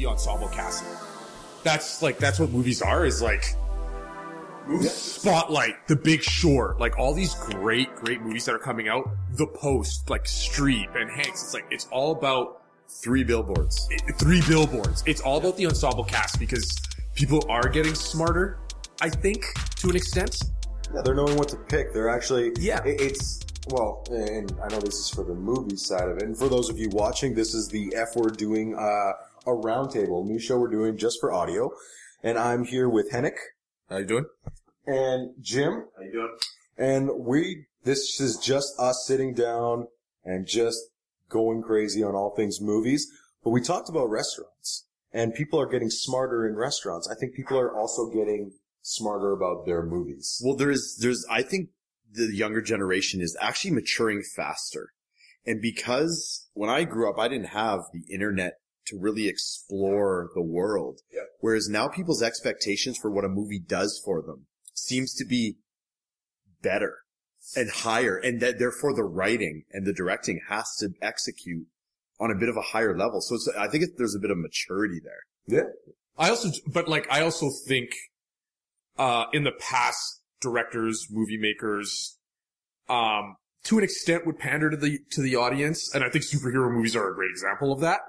the ensemble casting. That's like that's what movies are. Is like Spotlight, The Big Short, like all these great, great movies that are coming out. The Post, like Streep and Hanks. It's like it's all about Three billboards. three billboards. It's all about the ensemble cast because people are getting smarter. I think to an extent. Yeah, they're knowing what to pick. They're actually Yeah. it- it's well, and I know this is for the movie side of it. And for those of you watching, this is the F we're doing uh, a roundtable, new show we're doing just for audio. And I'm here with Henok How you doing? and Jim. How you doing? And we, this is just us sitting down and just going crazy on all things movies. But we talked about restaurants and people are getting smarter in restaurants. I think people are also getting smarter about their movies. Well, there's, there's, I think the younger generation is actually maturing faster. And because when I grew up, I didn't have the internet to really explore the world. Yeah. Whereas now people's expectations for what a movie does for them seems to be better and higher. And that therefore the writing and the directing has to execute on a bit of a higher level. So it's, I think it, there's a bit of maturity there. Yeah. I also, but like, I also think, uh, in the past, directors, movie makers, um, to an extent would pander to the, to the audience. And I think superhero movies are a great example of that.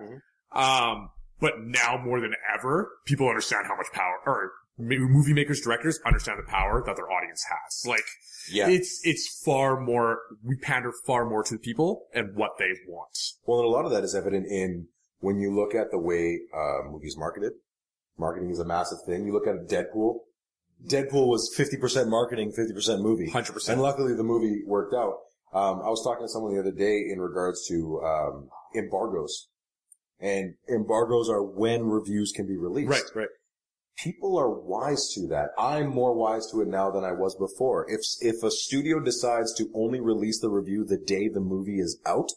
Um, but now more than ever, people understand how much power, or movie makers, directors understand the power that their audience has. Like, Yeah. it's, it's far more, we pander far more to the people and what they want. Well, and a lot of that is evident in when you look at the way uh, movies marketed. Marketing is a massive thing. You look at Deadpool. Deadpool was 50% marketing, 50% movie. 100%. And luckily the movie worked out. Um, I was talking to someone the other day in regards to um, embargoes. And embargoes are when reviews can be released. Right, right. People are wise to that. I'm more wise to it now than I was before. If if a studio decides to only release the review the day the movie is out,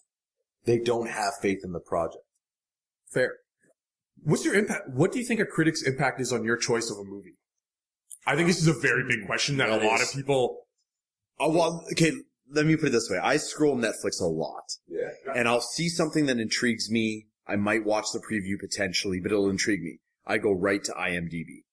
they don't have faith in the project. Fair. What's your impact? What do you think a critic's impact is on your choice of a movie? I think this is a very big question that, That a lot is. of people. Oh, well, okay, let me put it this way. I scroll Netflix a lot. Yeah. and I'll see something that intrigues me. I might watch the preview potentially, but it'll intrigue me. I go right to IMDb.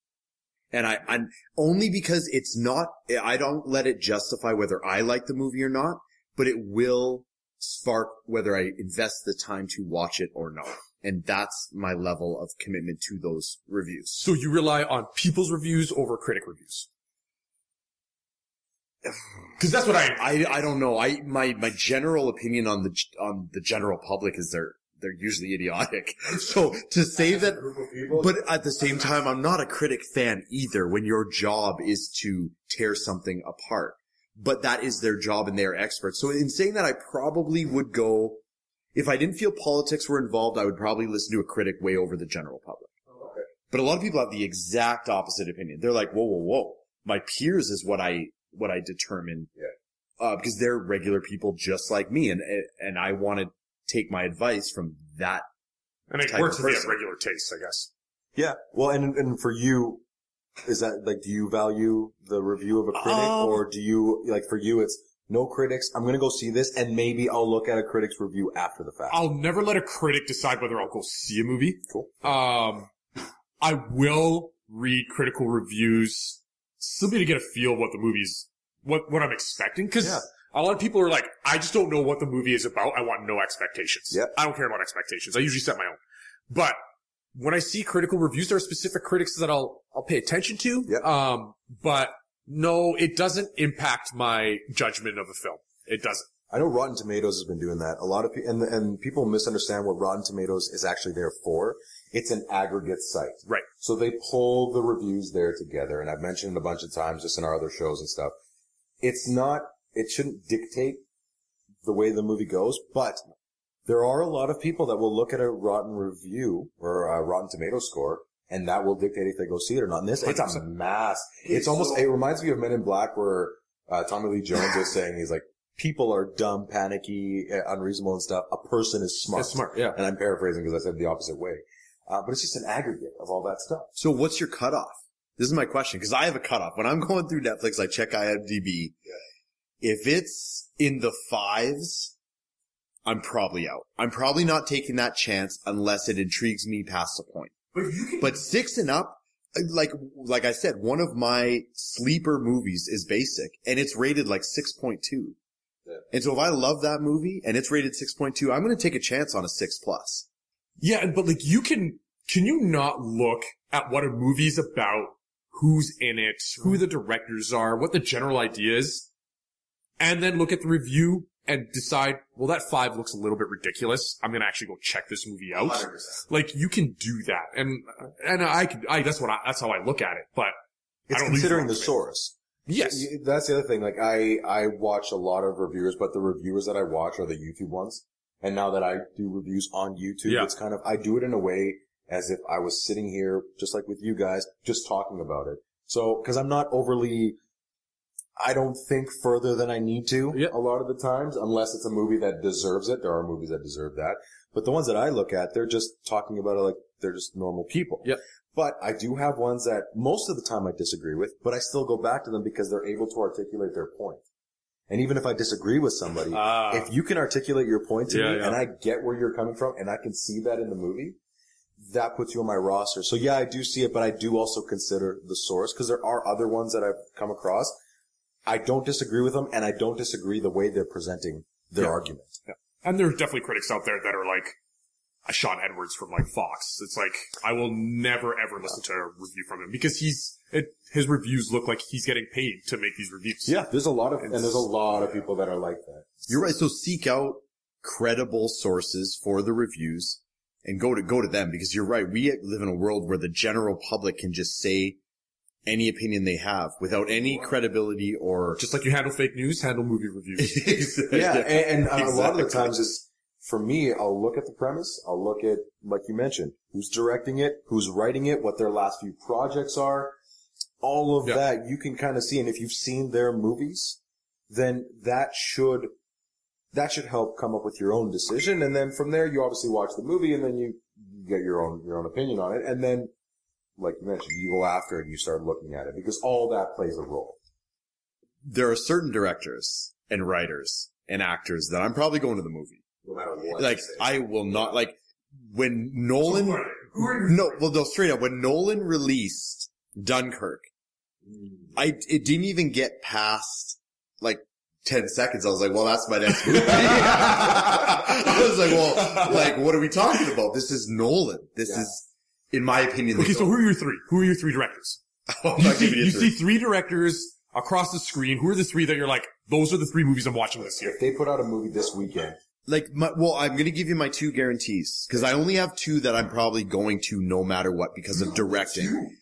And I, I'm only because it's not, I don't let it justify whether I like the movie or not, but it will spark whether I invest the time to watch it or not. And that's my level of commitment to those reviews. So you rely on people's reviews over critic reviews. Cause that's what I, I, I don't know. I, my, my general opinion on the, on the general public is they're, they're usually idiotic. So to say that, but at the same time, I'm not a critic fan either when your job is to tear something apart. But that is their job and they're experts. So in saying that, I probably would go, if I didn't feel politics were involved, I would probably listen to a critic way over the general public. But a lot of people have the exact opposite opinion. They're like, whoa, whoa, whoa. My peers is what I, what I determine. Yeah. Uh, because they're regular people just like me. And, and I want to take my advice from that. and it type works of if you have regular tastes, I guess. Yeah. Well, and and for you, is that like, do you value the review of a critic, Um, or do you like for you it's no critics? I'm gonna go see this, and maybe I'll look at a critic's review after the fact. I'll never let a critic decide whether I'll go see a movie. Cool. Um, I will read critical reviews simply to get a feel of what the movie's, what, what I'm expecting. Cause Yeah. A lot of people are like, I just don't know what the movie is about. I want no expectations. Yeah. I don't care about expectations. I usually set my own. But when I see critical reviews, there are specific critics that I'll, I'll pay attention to. Yeah. Um, but no, it doesn't impact my judgment of a film. It doesn't. I know Rotten Tomatoes has been doing that. A lot of people, and, and people misunderstand what Rotten Tomatoes is actually there for. It's an aggregate site. Right. So they pull the reviews there together, and I've mentioned it a bunch of times just in our other shows and stuff. It's not, it shouldn't dictate the way the movie goes, but there are a lot of people that will look at a Rotten review or a Rotten Tomato score, and that will dictate if they go see it or not. And this, it's a mass. It's almost, it reminds me of Men in Black where, uh, Tommy Lee Jones is saying, he's like, people are dumb, panicky, uh, unreasonable and stuff. A person is smart. It's smart. Yeah. And I'm paraphrasing because I said the opposite way. Uh, but it's just an aggregate of all that stuff. So what's your cutoff? This is my question because I have a cutoff. When I'm going through Netflix, I check IMDb. If it's in the fives, I'm probably out. I'm probably not taking that chance unless it intrigues me past a point. But you can. But six and up, like, like I said, one of my sleeper movies is Basic and it's rated like 6.2. Yeah. And so if I love that movie and it's rated 6.2, I'm going to take a chance on a six plus. Yeah, but like you can, can you not look at what a movie's about, who's in it, who the directors are, what the general idea is, and then look at the review and decide, well, that five looks a little bit ridiculous. I'm gonna actually go check this movie out. 100%. Like you can do that, and and I could, I that's what I, that's how I look at it. But It's considering the source. yes, That's the other thing. Like I, I watch a lot of reviewers, but the reviewers that I watch are the YouTube ones. And now that I do reviews on YouTube, Yeah. it's kind of, I do it in a way as if I was sitting here, just like with you guys, just talking about it. So, cause I'm not overly, I don't think further than I need to Yeah. a lot of the times, unless it's a movie that deserves it. There are movies that deserve that. But the ones that I look at, they're just talking about it like they're just normal people. Yep. But I do have ones that most of the time I disagree with, but I still go back to them because they're able to articulate their point. And even if I disagree with somebody, Ah. if you can articulate your point to Yeah, me yeah. and I get where you're coming from and I can see that in the movie, that puts you on my roster. So yeah, I do see it, but I do also consider the source because there are other ones that I've come across. I don't disagree with them and I don't disagree the way they're presenting their Yeah. argument. and there's definitely critics out there that are like. a Shawn Edwards from like Fox. It's like I will never ever listen to a review from him because he's it, his reviews look like he's getting paid to make these reviews. Yeah, there's a lot of, and there's a lot of people that are like that. You're right. So seek out credible sources for the reviews and go to, go to them because you're right. We live in a world where the general public can just say any opinion they have without any credibility or Just like you handle fake news, handle movie reviews. Yeah, and, and uh, a lot of the times is for me, I'll look at the premise, I'll look at, like you mentioned, who's directing it, who's writing it, what their last few projects are, all of Yeah. that you can kind of see. And if you've seen their movies, then that should, that should help come up with your own decision. And then from there, you obviously watch the movie and then you get your own, your own opinion on it. And then, like you mentioned, you go after it and you start looking at it because all that plays a role. there are certain directors and writers and actors that I'm probably going to the movie. No matter what. Like. I will not like when Nolan. Who are No, well, no, straight up. When Nolan released Dunkirk, hmm. I it didn't even get past like ten seconds. I was like, well, that's my next movie. I was like, well, like, what are we talking about? This is Nolan. This Yeah. is, in my opinion, the Okay, so who are your three? Who are your three directors? I'm You, see, you you three. see three directors across the screen. Who are the three that you're like, those are the three movies I'm watching this year? if they put out a movie this weekend, Like, my, well, I'm gonna give you my two guarantees because I only have two that I'm probably going to no matter what because of directing.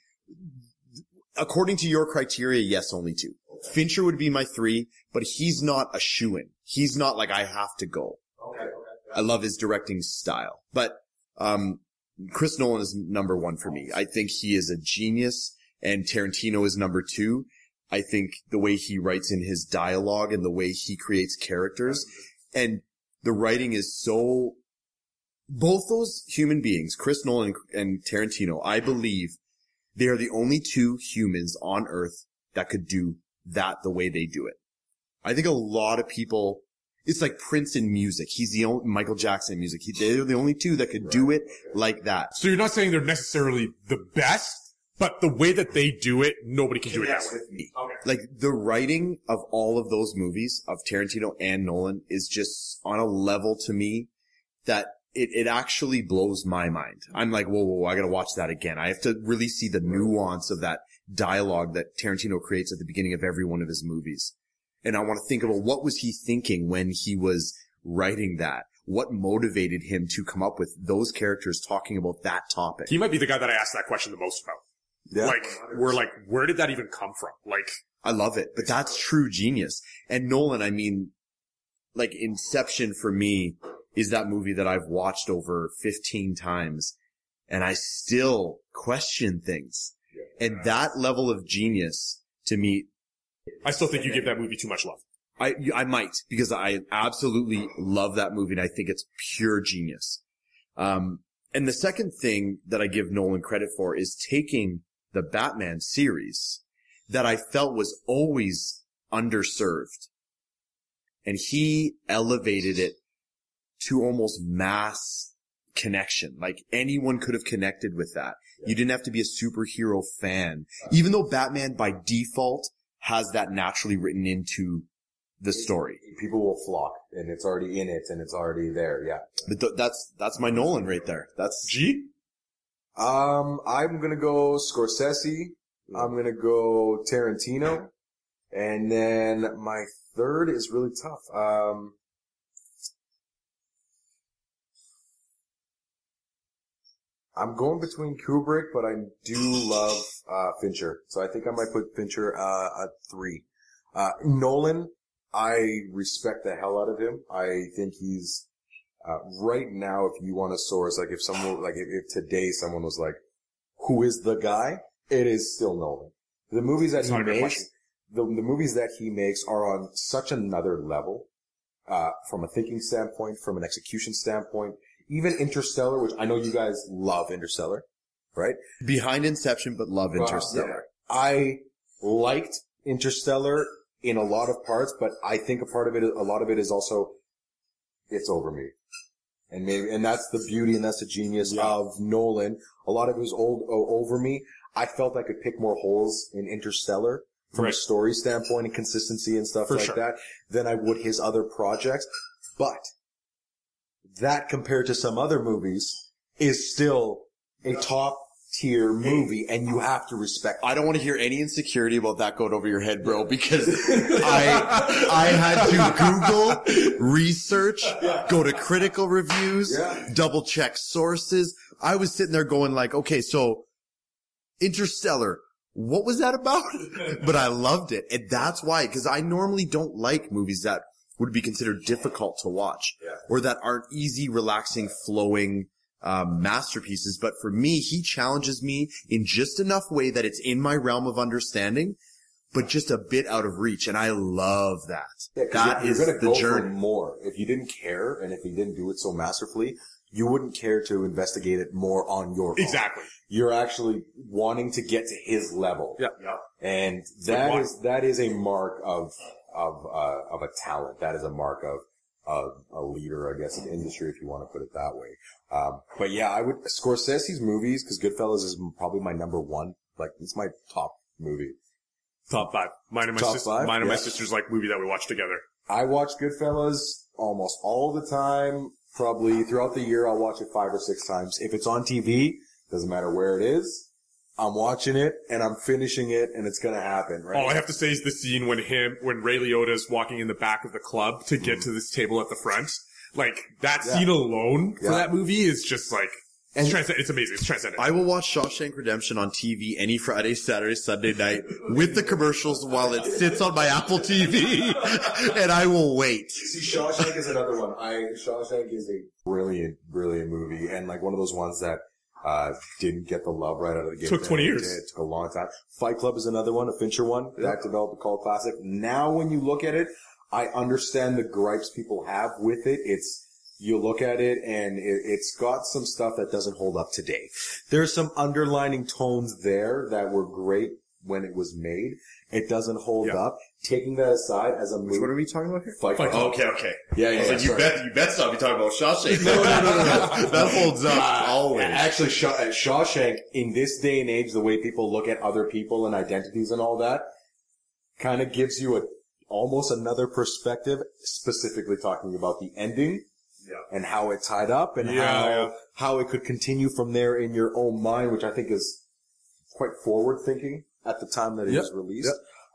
According to your criteria, yes, only two. Fincher would be my three, but he's not a shoo-in. He's not like I have to go. Okay, okay. I love his directing style, but um, Chris Nolan is number one for me. I think he is a genius, and Tarantino is number two. I think the way he writes in his dialogue and the way he creates characters, and the writing is so. Both those human beings, Chris Nolan and Tarantino, I believe they are the only two humans on Earth that could do that the way they do it. I think a lot of people it's like Prince in music. He's the only Michael Jackson in music. He, they're the only two that could do it like that. So you're not saying they're necessarily the best, but the way that they do it, nobody can do it that way. Okay. Like the writing of all of those movies of Tarantino and Nolan is just on a level to me that it, it actually blows my mind. I'm like, whoa, whoa, whoa, I gotta watch that again. I have to really see the nuance of that dialogue that Tarantino creates at the beginning of every one of his movies. And I want to think about what was he thinking when he was writing that? What motivated him to come up with those characters talking about that topic? He might be the guy that I asked that question the most about. Yeah. Like, we're like, where did that even come from? Like, I love it, but that's true genius. And Nolan, I mean, like Inception for me is that movie that I've watched over 15 times and I still question things. And that level of genius to me, I still think you give that movie too much love. I, I might because I absolutely love that movie and I think it's pure genius. Um, and the second thing that I give Nolan credit for is taking the Batman series that I felt was always underserved and he elevated it to almost mass connection. Like anyone could have connected with that. You didn't have to be a superhero fan. Even though Batman by default has that naturally written into the story. People will flock, and it's already in it, and it's already there. Yeah. But th- that's, that's my Nolan right there. That's, G? Um, I'm gonna go Scorsese. I'm gonna go Tarantino, and then my third is really tough. Um, I'm going between Kubrick, but I do love uh, Fincher, so I think I might put Fincher uh, at three. Uh, Nolan, I respect the hell out of him. I think he's uh, right now. If you want a source, like if someone, like if, if today someone was like, "Who is the guy?" It is still Nolan. The movies that That's he not a good makes, the, the movies that he makes are on such another level, uh, from a thinking standpoint, from an execution standpoint. Even Interstellar, which I know you guys love Interstellar, right? behind Inception, but love Interstellar. yeah. I liked Interstellar in a lot of parts, but I think a part of it, a lot of it is also, it's over me. And maybe, and that's the beauty and that's the genius of Nolan. A lot of it was old, o- over me. I felt I could pick more holes in Interstellar from Right. a story standpoint and consistency and stuff For like sure. that than I would his other projects. But that compared to some other movies is still a top tier movie and you have to respect I don't want to hear any insecurity about that going over your head, bro, because I, I had to Google, research, go to critical reviews, Yeah. double check sources. I was sitting there going like, okay, so Interstellar, what was that about? but I loved it. And that's why, cause I normally don't like movies that would be considered difficult to watch Yeah. or that aren't easy, relaxing, flowing, um, masterpieces. But for me, he challenges me in just enough way that it's in my realm of understanding, but just a bit out of reach. And I love that. Yeah, that you're, is you're the journey. more. If you didn't care and if he didn't do it so masterfully, you wouldn't care to investigate it more on your own. Exactly. You're actually wanting to get to his level. Yeah. yeah. And that why? is, that is a mark of, of, uh, of a talent. That is a mark of, of a leader, I guess, in industry, if you want to put it that way. Um, but yeah, I would, Scorsese's movies, cause Goodfellas is probably my number one. Like, it's my top movie. Top five. Mine and my Top five? Mine and my sister's like movie that we watch together. I watch Goodfellas almost all the time. Probably throughout the year, I'll watch it five or six times. If it's on TV, doesn't matter where it is. I'm watching it and I'm finishing it and it's gonna happen, right? All I have to say is the scene when him, when Ray Liotta is walking in the back of the club to get mm-hmm. to this table at the front. Like, that Yeah. scene alone for Yeah. that movie is just like, And- it's, transcend- it's amazing. It's transcendent. I will watch Shawshank Redemption on TV any Friday, Saturday, Sunday night with the commercials while it sits on my Apple TV and I will wait. See, Shawshank is another one. I Shawshank is a brilliant, brilliant movie, and like one of those ones that uh didn't get the love right out of the gate. Took 20 years. It took a long time. Fight Club is another one, a Fincher one that developed a cult classic. Now, when you look at it, I understand the gripes people have with it. It's you look at it and it, it's got some stuff that doesn't hold up today. There's some underlining tones there that were great when it was made. It doesn't hold Yeah. up. Taking that aside as a movie, What are we talking about here? Fight Club. Fight Club. Okay, okay. Yeah, yeah, I was yeah, like, you sorry. bet, you bet stop. You talking about Shawshank. No, no, no, no, no. that holds up Uh, always. Actually, Shaw, uh, Shawshank, in this day and age, the way people look at other people and identities and all that, kind of gives you a almost another perspective, specifically talking about the ending Yeah. and how it tied up and Yeah, how yeah. how it could continue from there in your own mind, which I think is quite forward thinking at the time that it Yep. was released.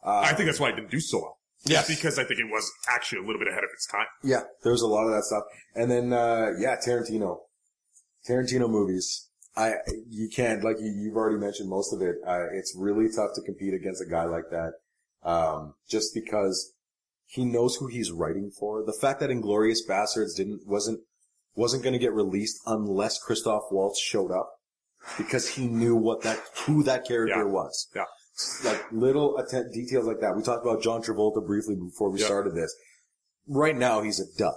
Uh, I think that's why it didn't do so well. Yeah, because I think it was actually a little bit ahead of its time. Yeah, there's a lot of that stuff. And then, uh, yeah, Tarantino. Tarantino movies. I, you can't, like you, you've already mentioned most of it. Uh, it's really tough to compete against a guy like that. Um, just because he knows who he's writing for. The fact that Inglourious Basterds didn't, wasn't, wasn't going to get released unless Christoph Waltz showed up because he knew what that, who that character Yeah. was. Yeah. Like little atten- details like that. We talked about John Travolta briefly before we Yeah. started this. Right now he's a dud.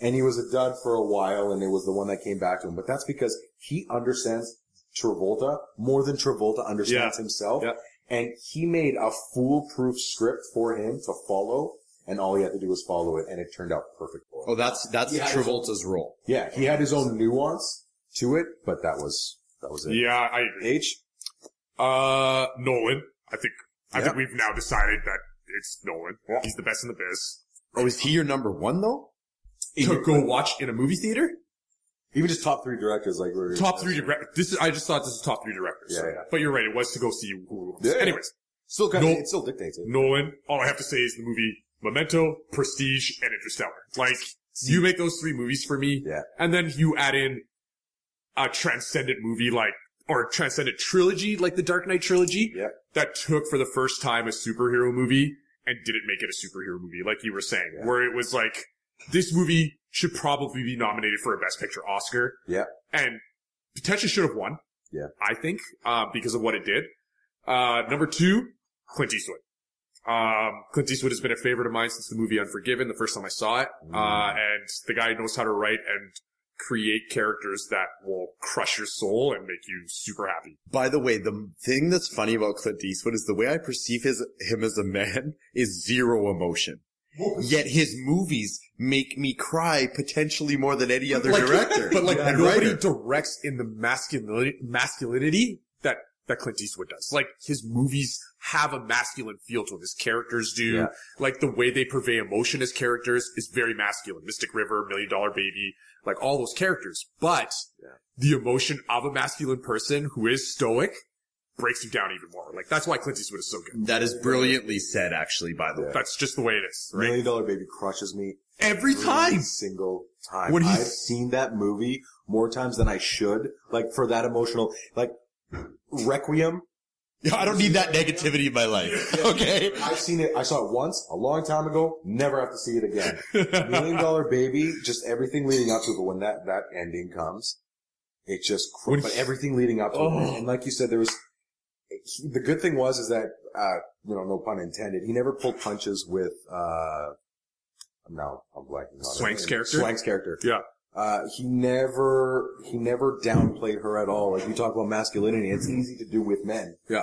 And he was a dud for a while and it was the one that came back to him. But that's because he understands Travolta more than Travolta understands Yeah. himself. Yeah. And he made a foolproof script for him to follow. And all he had to do was follow it and it turned out perfect for him. oh, that's, that's Yeah, Travolta's role. Yeah, he had his own nuance to it, but that was that was it. Yeah, I agree. H. Uh, Nolan. I think, I Yeah. think we've now decided that it's Nolan. Yeah. He's the best in the biz. Oh, is he your number one though? To go watch in a movie theater? Even just top three directors, like we're Top three directors. This is, I just thought this was top three directors. Yeah, yeah. But you're right, it was to go see who. Yeah. Anyways, Still kind of, No- it still dictates it. Nolan, all I have to say is the movie Memento, Prestige, and Interstellar. Like, you make those three movies for me, Yeah. and then you add in a transcendent movie like, or transcendent trilogy like the Dark Knight trilogy, Yeah. that took for the first time a superhero movie and didn't make it a superhero movie, like you were saying, Yeah. where it was like, this movie should probably be nominated for a Best Picture Oscar, Yeah. and potentially should have won. Yeah. I think, uh, because of what it did. Uh, number two, Clint Eastwood. Um, Clint Eastwood has been a favorite of mine since the movie Unforgiven, the first time I saw it. Mm. Uh, and the guy knows how to write and create characters that will crush your soul and make you super happy. By the way, the thing that's funny about Clint Eastwood is the way I perceive his, him as a man is zero emotion. Yet his movies make me cry potentially more than any other Like- director. But like and nobody writer. directs in the masculinity, masculinity that, that Clint Eastwood does. Like his movies have a masculine feel to them. His characters do. Yeah. Like the way they purvey emotion as characters is very masculine. Mystic River, Million Dollar Baby, like all those characters. But Yeah. the emotion of a masculine person who is stoic breaks you down even more. Like that's why Clint Eastwood is so good. That is brilliantly said, actually, by the way. That's just the way it is, right? Million Dollar Baby crushes me Every time. single time. When he's- I've seen that movie more times than I should. Like for that emotional, like Requiem. I don't need that negativity in my life. Okay. I've seen it. I saw it once a long time ago. Never have to see it again. Million Dollar Baby. Just everything leading up to it. But when that that ending comes, it just. Cr- When but he- everything leading up to Oh. it, and like you said, there was. he- the good thing was is that uh, you know, no pun intended. He never pulled punches with. uh now I'm blanking on it. Swank's character? Swank's character. Yeah. Uh, he never, he never downplayed her at all. Like you talk about masculinity, it's easy to do with men. Yeah.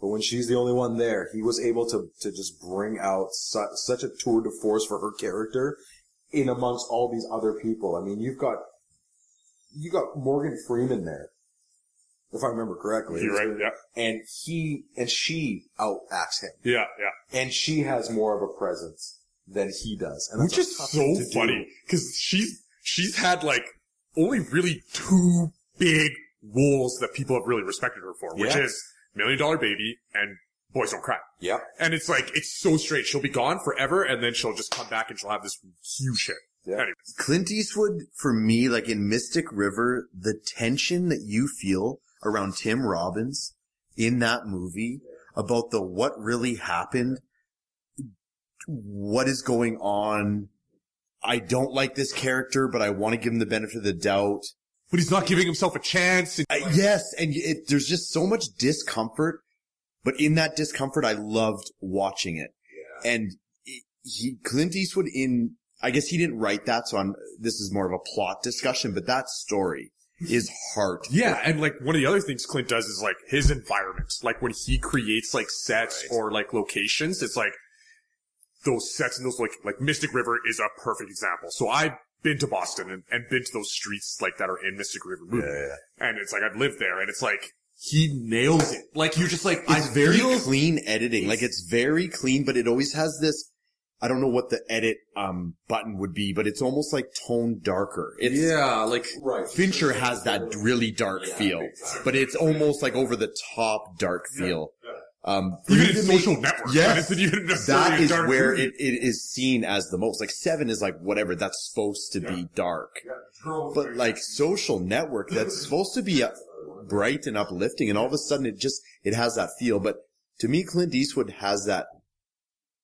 But when she's the only one there, he was able to, to just bring out su- such a tour de force for her character in amongst all these other people. I mean, you've got, you got Morgan Freeman there. If I remember correctly. You're right. Yeah. And he, and she outacts him. Yeah. Yeah. And she has more of a presence than he does. And Which is so funny because she's she's had like only really two big roles that people have really respected her for, which Yeah. is Million Dollar Baby and Boys Don't Cry. Yeah. And it's like it's so straight. She'll be gone forever, and then she'll just come back and she'll have this huge hit. Yeah. Anyways, Clint Eastwood, for me, like in Mystic River, the tension that you feel around Tim Robbins in that movie about the what really happened, what is going on. I don't like this character, but I want to give him the benefit of the doubt. but he's not giving himself a chance. Uh, yes, and it, there's just so much discomfort, but in that discomfort, I loved watching it. Yeah. And he- Clint Eastwood in, I guess he didn't write that, so I'm, this is more of a plot discussion, but that story is heart. Yeah, and like one of the other things Clint does is like his environment. Like when he creates like sets Right. or like locations, it's like those sets and those like like Mystic River is a perfect example. So I've been to Boston and, and been to those streets like that are in Mystic River movie. And it's like I've lived there and it's like he nails it. Like you're just like It's I very feel clean editing. Like it's very clean, but it always has this, I don't know what the edit, um, button would be, but it's almost like tone darker. It's, Yeah, like Right. Fincher has that really dark feel, but it's almost like over the top dark feel. Um, even in to make- social network. Yes. that isn't even necessarily that dark where it, it is seen as the most. Like seven is like whatever that's supposed to be dark, but like social network that's supposed to be uh, bright and uplifting, and all of a sudden it just it has that feel. But to me, Clint Eastwood has that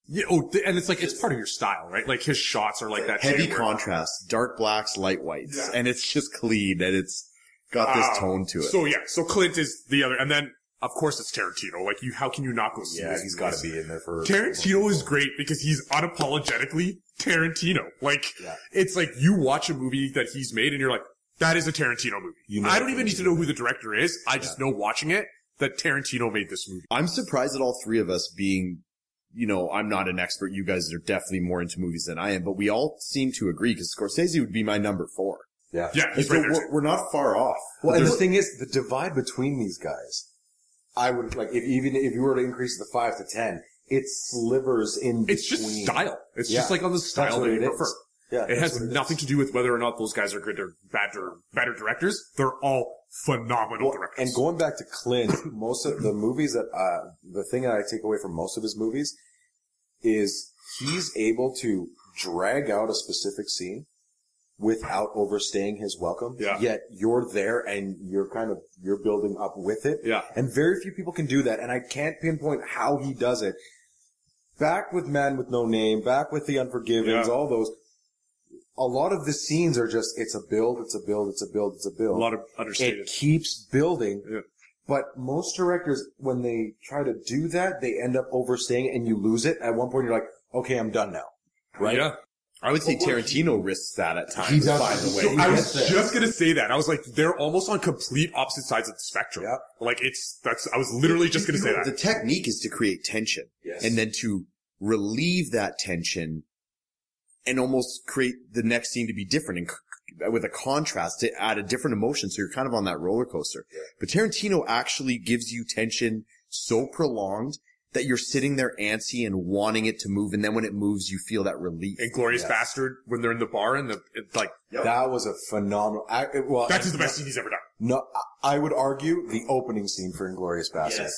Yeah, oh, and it's like it's part of your style, right? Like his shots are like that heavy contrast, dark blacks, light whites, and it's just clean and it's got this Ah, tone to it. So yeah, so Clint is the other, and then of course it's Tarantino. Like you, how can you not go see Yeah, this? he's got to be in there for. Tarantino is great because he's unapologetically Tarantino. Like Yeah. it's like you watch a movie that he's made and you're like, that is a Tarantino movie. You know I don't even need to know who the director is. I just know watching it that Tarantino made this movie. I'm surprised at all three of us being, you know, I'm not an expert. You guys are definitely more into movies than I am, but we all seem to agree because Scorsese would be my number four. Yeah. Yeah, And he's so right there. we're, we're not far off. Well, and the thing is, the divide between these guys, I would like if even if you were to increase the five to ten, it slivers in. It's just style. It's Yeah. just like on the style that it you is. prefer. Yeah, It has is. nothing to do with whether or not those guys are good or bad or better directors. They're all phenomenal Well, directors. and going back to Clint, most of the movies that uh, the thing that I take away from most of his movies is he's able to drag out a specific scene without overstaying his welcome. Yeah. Yet you're there and you're kind of you're building up with it. yeah. And very few people can do that. And I can't pinpoint how he does it. Back with Man with No Name, back with The Unforgivens, Yeah. all those. A lot of the scenes are just, it's a build, it's a build, it's a build, it's a build. A lot of understanding it keeps building. Yeah. But most directors, when they try to do that, they end up overstaying and you lose it. At one point, you're like, okay, I'm done now. Right? Yeah. I would say Tarantino risks that at times. He does. By the way, So I was there. just gonna say that. I was like, they're almost on complete opposite sides of the spectrum. Yeah. Like it's that's. I was literally just gonna say that. The technique is to create tension. Yes. and then to relieve that tension and almost create the next scene to be different and c- with a contrast to add a different emotion. So you're kind of on that roller coaster. But Tarantino actually gives you tension so prolonged that you're sitting there antsy and wanting it to move. And then when it moves, you feel that relief. Inglourious Yes. Bastard when they're in the bar and the it's like That was a phenomenal, I, it- well, that's the best scene he's ever done. No, I I would argue the opening scene for Inglourious Basterd.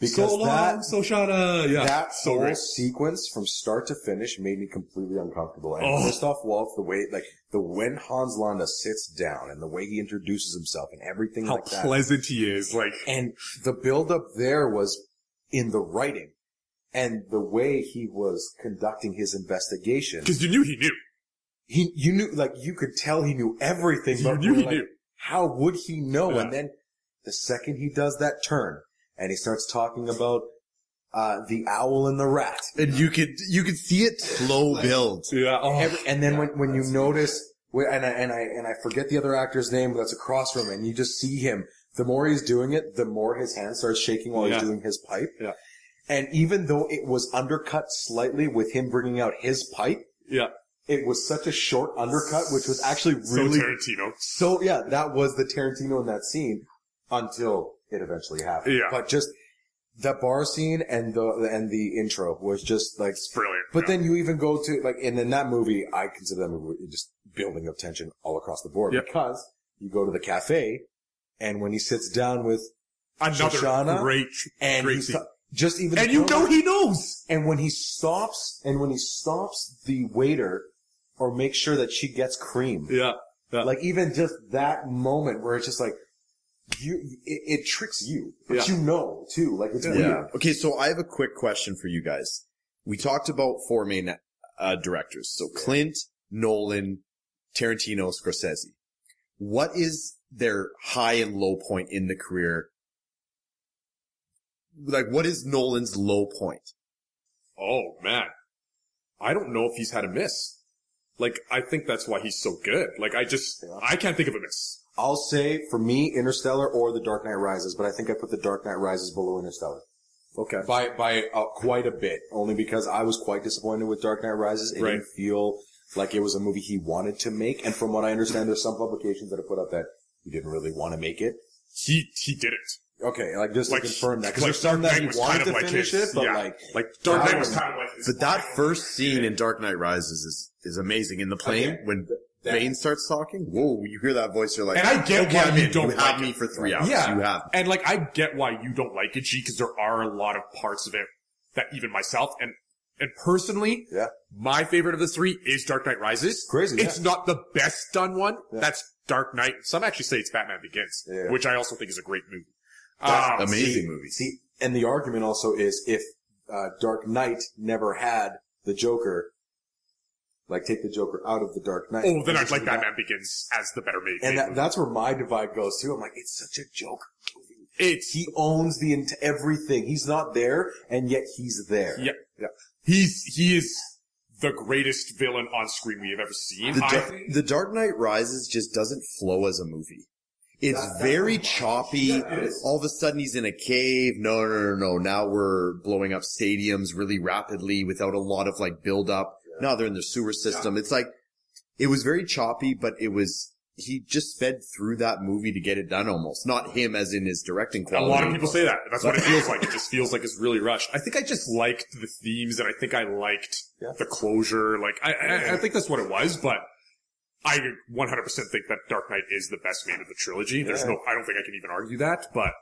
Because so long, that, so shana. Yeah. that so whole great. sequence from start to finish made me completely uncomfortable. And Oh. Christoph Waltz, the way, like, the when Hans Landa sits down and the way he introduces himself and everything How like that. pleasant he is. Like And the build up there was in the writing and the way he was conducting his investigation. because you knew he knew. He, you knew, like, you could tell he knew everything. You but knew he like, knew. How would he know? Yeah. And then the second he does that turn and he starts talking about, uh, the owl and the rat. And you could, you could see it slow build. Yeah. Oh. Every, and then when, when you notice, wh- and I, and I, and I forget the other actor's name, but that's across from him, and you just see him, the more he's doing it, the more his hand starts shaking while Yeah. he's doing his pipe. Yeah. And even though it was undercut slightly with him bringing out his pipe, yeah. it was such a short undercut, which was actually really so Tarantino. so yeah, that was the Tarantino in that scene until it eventually happened. Yeah. But just the bar scene and the and the intro was just like. It's brilliant. But yeah. then you even go to like, and in that movie, I consider that movie just building up tension all across the board Yep. because you go to the cafe, and when he sits down with another Shoshana great, and great he scene. sto- just even And you know he knows. and when he stops and when he stops the waiter or makes sure that she gets cream. Yeah. Yeah. Like even just that moment where it's just like you, it, it tricks you, but Yeah. you know too. Like it's Yeah. weird. Okay, so I have a quick question for you guys. We talked about four main uh, directors. So Clint, Nolan, Tarantino, Scorsese. What is their high and low point in the career? Like, what is Nolan's low point? Oh man. I don't know if he's had a miss. Like, I think that's why he's so good. Like, I just, Yeah. I can't think of a miss. I'll say for me, Interstellar or The Dark Knight Rises, but I think I put The Dark Knight Rises below Interstellar Okay. by by uh, quite a bit. Only because I was quite disappointed with Dark Knight Rises. It Right. didn't feel like it was a movie he wanted to make, and from what I understand, there's some publications that have put out that he didn't really want to make it. He, he did it. Okay, like just Like, to confirm that because like there's some Dark that Knight he was wanted kind to of like finish his, it, but yeah. like Like, Dark Knight was kind of like his. But that first scene in Dark Knight Rises is, is amazing. In the plane, Okay. when that- Bane starts talking, whoa, you hear that voice, you're like, And I get okay, why I'm you in. don't You have like me it. for three hours. Yeah. You have. And like, I get why you don't like it, G, because there are a lot of parts of it that even myself and and personally, Yeah. my favorite of the three is Dark Knight Rises. Crazy, It's yeah. not the best done one. Yeah. That's Dark Knight. Some actually say it's Batman Begins, Yeah. which I also think is a great movie. That's Um, amazing see- movie. See, and the argument also is if uh, Dark Knight never had the Joker, like take the Joker out of the Dark Knight. Oh, then I'd like leave that- Batman Begins as the better made. And that, movie. that's where my divide goes too. I'm like, it's such a Joker movie. it's He owns the ent- everything. He's not there, and yet he's there. Yeah, Yeah. he's he is the greatest villain on screen we have ever seen. The, I Dar- think. the Dark Knight Rises just doesn't flow as a movie. It's That- that very choppy. Yeah, it is. All of a sudden he's in a cave. No, no, no, no. Now we're blowing up stadiums really rapidly without a lot of like build up. Now they're in the sewer system. It's like, it was very choppy, but it was he just sped through that movie to get it done almost. Not him as in his directing A lot of people say that. That's what it feels like. It just feels like it's really rushed. I think I just liked the themes and I think I liked Yeah. the closure. Like, I, I, I think that's what it was, but I 100% think that Dark Knight is the best made of the trilogy. There's Yeah. no, I don't think I can even argue that, but,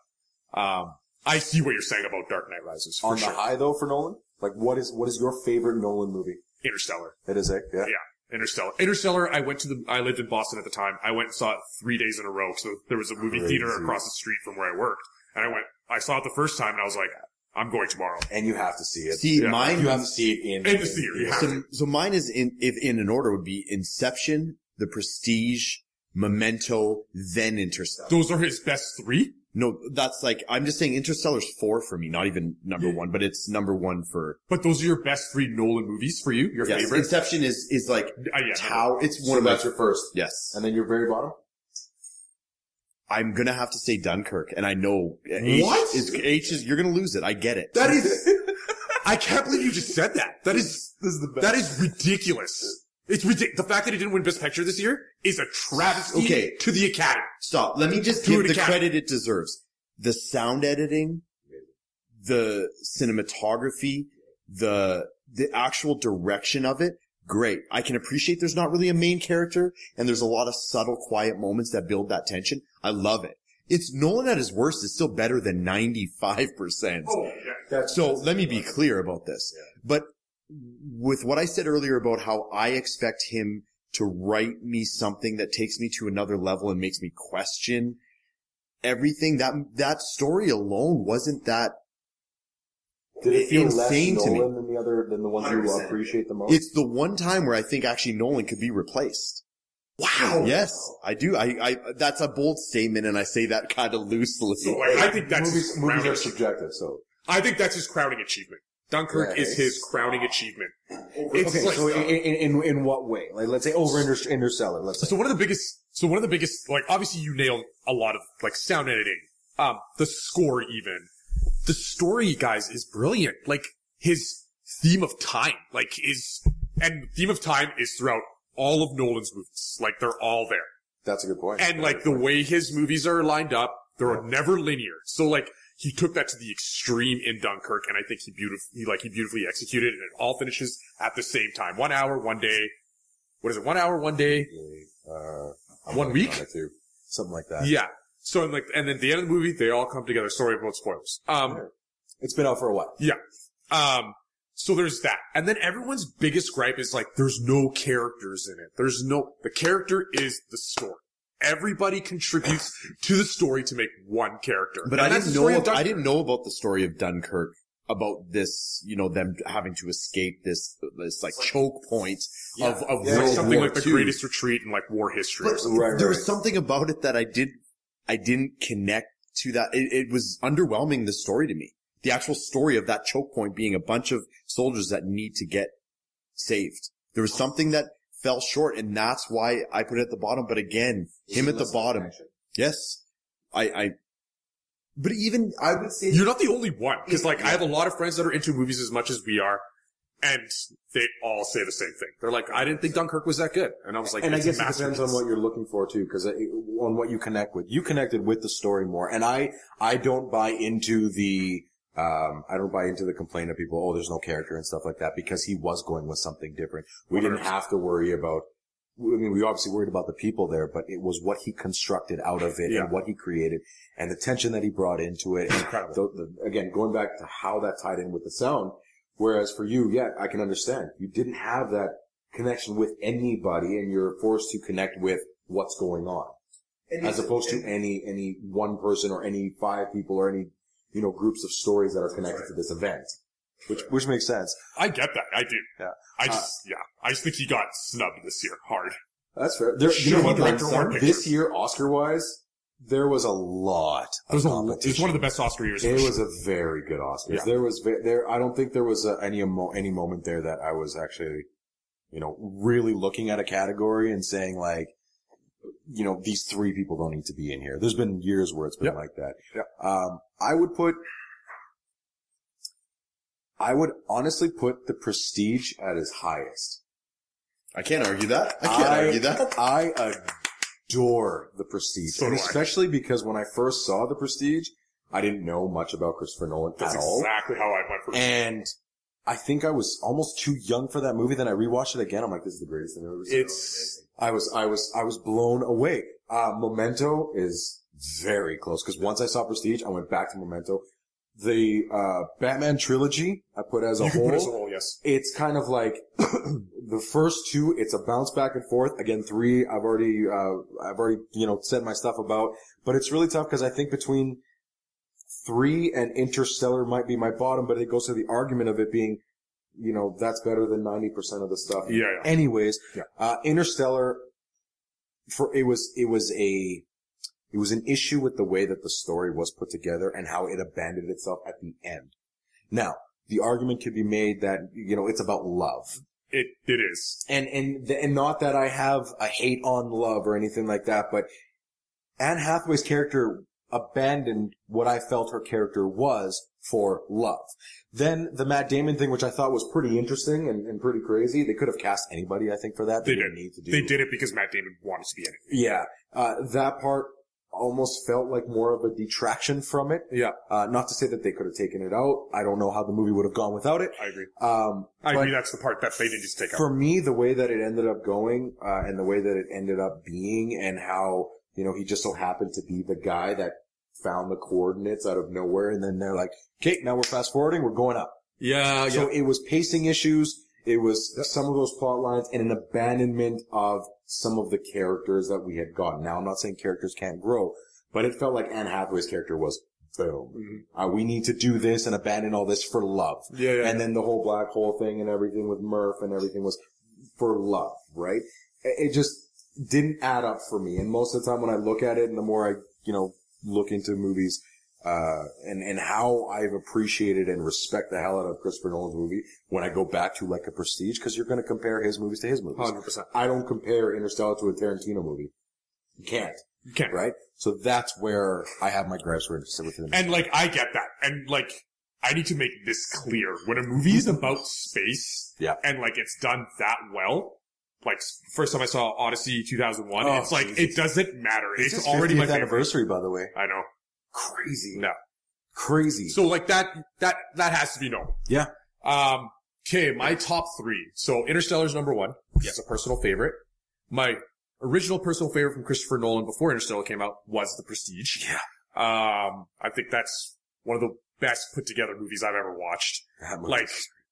um, I see what you're saying about Dark Knight Rises for On sure. the high though for Nolan, like what is what is your favorite Nolan movie? Interstellar. It is it, yeah. Yeah. Interstellar. Interstellar, I went to the, I lived in Boston at the time. I went and saw it three days in a row. So there was a movie Crazy. theater across the street from where I worked. And I went, I saw it the first time and I was like, I'm going tomorrow. And you have to see it. See, Yeah. mine, you have to see it in In the theater, you have so, so mine is in, if in an order would be Inception, The Prestige, Memento, then Interstellar. Those are his best three? No, that's like, I'm just saying Interstellar's four for me, not even number one, but it's number one for, But those are your best three Nolan movies for you? Your yes, favorite? Inception is, is like, Uh, yeah. Tower, it's So one of my, that's your first. yes. And then your very bottom? I'm gonna have to say Dunkirk, and I know H What? is, H is, you're gonna lose it, I get it. That is, I can't believe you just said that. That is, This is the best. that is ridiculous. It's ridiculous. The fact that he didn't win Best Picture this year is a travesty Okay. to the Academy. Stop. Let me just Do give it the again. credit it deserves. The sound editing, the cinematography, the, the actual direction of it, great. I can appreciate there's not really a main character and there's a lot of subtle, quiet moments that build that tension. I love it. It's Nolan at his worst is still better than 95%. Oh, yeah. So let me be clear about this. But with what I said earlier about how I expect him to write me something that takes me to another level and makes me question everything, that, that story alone wasn't that, Did it feel insane less to me. Nolan than the other than the ones you 100%. appreciate the most? it's the one time where I think actually Nolan could be replaced. Wow. Yes, I do. I, I, that's a bold statement and I say that kind of loosely. So, like, I think that's movies, his movies are subjective, so I think that's his crowning achievement. Dunkirk Yeah, is his crowning achievement. It's okay. like- so in, in in what way? Like let's say over Inter- Interstellar. Let's say. So one of the biggest, so one of the biggest, like obviously you nailed a lot of like sound editing, um, the score even, the story, guys, is brilliant. Like his theme of time, like is, and theme of time is throughout all of Nolan's movies. Like they're all there. That's a good point. And like the way his movies are lined up, they're never linear. So like he took that to the extreme in Dunkirk, and I think he beautifully, he, like he beautifully executed, it, and it all finishes at the same time. One hour, one day. What is it? One hour, one day. uh, One week? on too. something like that. Yeah. So and like, and then at the end of the movie, they all come together. Sorry about spoilers. Um, It's been out for a while. yeah. Um, so there's that. And then everyone's biggest gripe is like, there's no characters in it. There's no, the character is the story. Everybody contributes to the story to make one character. But And I didn't know, of I didn't know about the story of Dunkirk, about this, you know, them having to escape this, this like choke point of, of Yeah, World something War like the II. greatest retreat in like war history. or But something. Right, there right. was something about it that I did, I didn't connect to that. It, it was underwhelming, the story to me. The actual story of that choke point being a bunch of soldiers that need to get saved. There was something that fell short and that's why I put it at the bottom. But again, him at the bottom. Yes. I, I, but even, I would say You're not the only one. Cause like, I have a lot of friends that are into movies as much as we are. And they all say the same thing. They're like, I didn't think Dunkirk was that good. And I was like, and I it's a guess it depends on what you're looking for too, because uh, on what you connect with. You connected with the story more, and I I don't buy into the um I don't buy into the complaint of people. Oh, there's no character and stuff like that because he was going with something different. We didn't have to worry about. I mean, we obviously worried about the people there, but it was what he constructed out of it Yeah. and what he created and the tension that he brought into it. And Incredible. the, the, again, going back to how that tied in with the sound. Whereas for you, yeah, I can understand. You didn't have that connection with anybody and you're forced to connect with what's going on as opposed to any, any one person or any five people or any, you know, groups of stories that are connected to this event. Which, which makes sense. I get that. I do. Yeah. I uh, just, yeah. I just think he got snubbed this year hard. That's fair. There, you know director this year, Oscar wise, there was a lot of a, it was one of the best Oscar years. It for was a very good Oscars. Yeah. There was there. I don't think there was a, any emo- any moment there that I was actually, you know, really looking at a category and saying like, you know, these three people don't need to be in here. There's been years where it's been Yep. like that. Yep. Um, I would put, I would honestly put the Prestige at its highest. I can't argue that. I can't I- argue that. I adore The Prestige. So and do I. especially because when I first saw The Prestige, I didn't know much about Christopher Nolan That's at all. exactly how I went for And I think I was almost too young for that movie. Then I rewatched it again. I'm like, this is the greatest thing I've ever seen. It's I was, I was, I was blown away. Uh, Memento is very close because once I saw Prestige, I went back to Memento. The, uh, Batman trilogy I put as a you whole. put as a whole, yes. it's kind of like the first two, it's a bounce back and forth. Again, three, I've already, uh, I've already, you know, said my stuff about, but it's really tough because I think between three and Interstellar might be my bottom, but it goes to the argument of it being, you know, that's better than 90% of the stuff. Yeah, yeah. Anyways, Yeah. uh, Interstellar, for, it was, it was a, it was an issue with the way that the story was put together and how it abandoned itself at the end. Now, the argument could be made that, you know, it's about love. It it is. And, and, and not that I have a hate on love or anything like that, but Anne Hathaway's character abandoned what I felt her character was for love. Then the Matt Damon thing, which I thought was pretty interesting and, and pretty crazy. They could have cast anybody, I think, for that. They didn't did. need to do. They did it because Matt Damon wanted to be in it. Yeah. Uh, that part almost felt like more of a detraction from it. Yeah, Uh, not to say that they could have taken it out. I don't know how the movie would have gone without it. I agree. Um, I agree. That's the part that they didn't just take out. for me, the way that it ended up going, uh, and the way that it ended up being and how, you know, he just so happened to be the guy that found the coordinates out of nowhere. And then they're like, okay, now we're fast forwarding. We're going up. Yeah, So it was pacing issues. It was some of those plot lines and an abandonment of some of the characters that we had gotten. Now, I'm not saying characters can't grow, but it felt like Anne Hathaway's character was boom. Mhm. Uh, we need to do this and abandon all this for love. Yeah, yeah. And then the whole black hole thing and everything with Murph and everything was for love, right? It just didn't add up for me. And most of the time when I look at it and the more I, you know, look into movies, uh, and, and how I've appreciated and respect the hell out of Christopher Nolan's movie when I go back to like a Prestige, cause you're going to compare his movies to his movies. hundred percent. I don't compare Interstellar to a Tarantino movie. You can't, You can't. right? So that's where I have my gripes with him. And like, I get that. And like, I need to make this clear. When a movie is about space, Yeah. and like it's done that well, like first time I saw Odyssey 2001, Oh, it's like, Jesus. it doesn't matter. It's, his already my 50th favorite. anniversary, by the way. I know. Crazy. No. Crazy. So like that, that, that has to be known. yeah. Um, okay, my top three. So Interstellar's number one. It's a personal favorite. My original personal favorite from Christopher Nolan before Interstellar came out was The Prestige. Yeah. Um, I think that's one of the best put together movies I've ever watched. Like,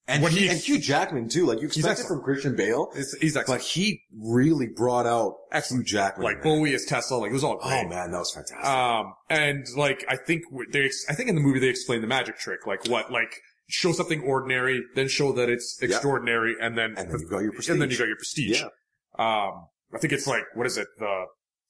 and, when he, and Hugh Jackman too. Like you expect it from Christian Bale, it's, he's but he really brought out Hugh Jackman. Like Bowie as Tesla, like it was all great. oh man, that was fantastic. Um, and like, I think they, I think in the movie they explain the magic trick, like what, like, show something ordinary, then show that it's Yeah. extraordinary, and then, and then you got your prestige. and then you got your prestige. Yeah. Um, I think it's like, what is it? The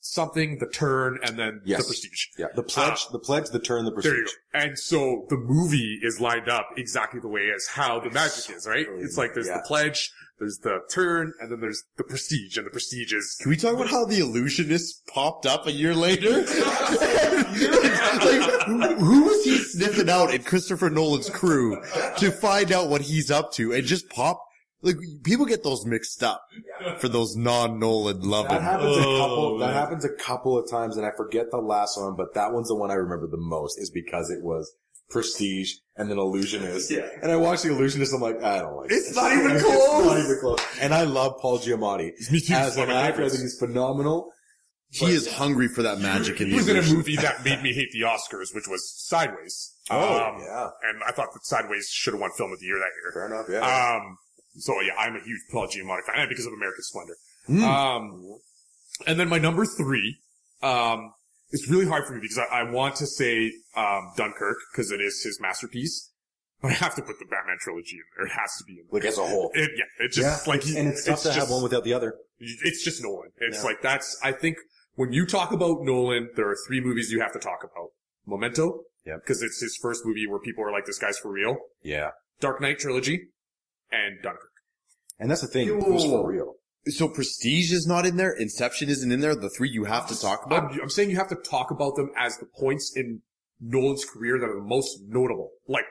something, the turn, and then Yes. the prestige. Yeah, the pledge, ah. the pledge, the turn, the prestige. There you go. And so the movie is lined up exactly the way as how the magic is, right? It's like there's Yeah. the pledge, there's the turn, and then there's the prestige, and the prestige is Can we talk about how the illusionist popped up a year later? like, who- who was he sniffing out in Christopher Nolan's crew to find out what he's up to and just pop? Like, people get those mixed up for those non-Nolan That loving. happens a Oh, couple. That happens a couple of times, and I forget the last one, but that one's the one I remember the most, is because it was Prestige and then Illusionist. Yeah. And I watched the Illusionist. I'm like, I don't like. It's this. not even It's close. not even close. And I love Paul Giamatti Me too. as It's one an of my actor. I favorites. think he's phenomenal. He is hungry for that magic in He the was in a illusion. movie that made me hate the Oscars, which was Sideways. Oh, Um, yeah. And I thought that Sideways should have won Film of the Year that year. Fair enough. Yeah. Um, so yeah, I'm a huge Paul Giamatti fan, and because of American Splendor. Hmm. Um, and then my number three, um, it's really hard for me because I, I want to say, um, Dunkirk, because it is his masterpiece. But I have to put the Batman trilogy in there. It has to be in there. like as a whole. It, yeah, it just, like, and it's tough to just, have one without the other. it's just Nolan. It's Yeah. like, that's, I think when you talk about Nolan, there are three movies you have to talk about. Memento. yeah, Because it's his first movie where people are like, this guy's for real. Yeah. Dark Knight trilogy. And Dunkirk. And that's the thing. It was for real. So Prestige is not in there. Inception isn't in there. The three you have to talk about. I'm, I'm saying you have to talk about them as the points in Nolan's career that are the most notable. Like,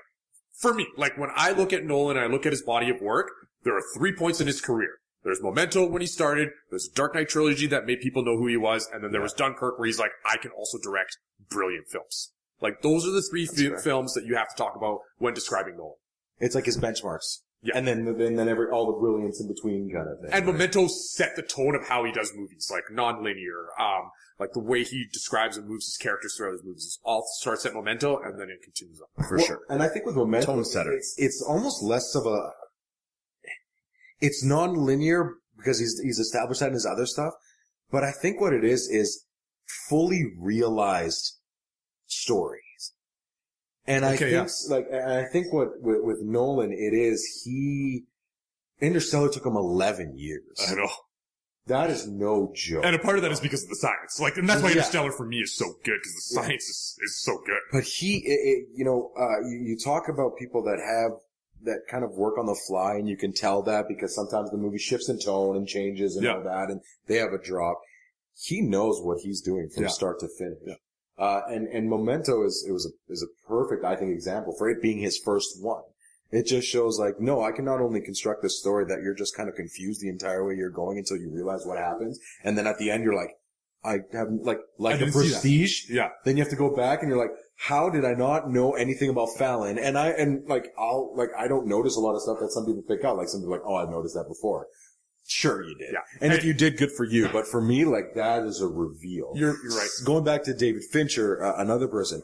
for me, like when I look at Nolan and I look at his body of work, there are three points in his career. There's Memento when he started. There's Dark Knight trilogy that made people know who he was, and then there was Dunkirk where he's like, I can also direct brilliant films. Like those are the three fi- films that you have to talk about when describing Nolan. It's like his benchmarks. Yeah. And then, and then every, all the brilliance in between kind of thing. And right? Memento set the tone of how he does movies, like non-linear, um, like the way he describes and moves his characters throughout his movies. It all starts at Memento and then it continues on. for Well, sure. And I think with Memento, Tone setter. it's, it's almost less of a, it's non-linear because he's, he's established that in his other stuff. But I think what it is, is fully realized stories. And I think, like, and I think what, with, with Nolan, it is he, Interstellar took him 11 years. I know. That is no joke. And a part of that is because of the science. Like, and that's why Yeah. Interstellar for me is so good, because the science is, is so good. But he, it, it, you know, uh, you, you talk about people that have that kind of work on the fly, and you can tell that because sometimes the movie shifts in tone and changes and Yeah. all that, and they have a drop. He knows what he's doing from Yeah. start to finish. Yeah. Uh, and, and Memento is, it was a, is a perfect, I think, example for it being his first one. It just shows like, no, I can not only construct this story that you're just kind of confused the entire way you're going until you realize what happens. And then at the end, you're like, I haven't, like, like the didn't see that. prestige. Yeah. Then you have to go back and you're like, how did I not know anything about Fallon? And I, and like, I'll, like, I don't notice a lot of stuff that some people pick out. Like some people are like, oh, I've noticed that before. Sure you did. Yeah. And if you did, good for you. But for me, like, that is a reveal. You're, you're right. Going back to David Fincher, uh, another person,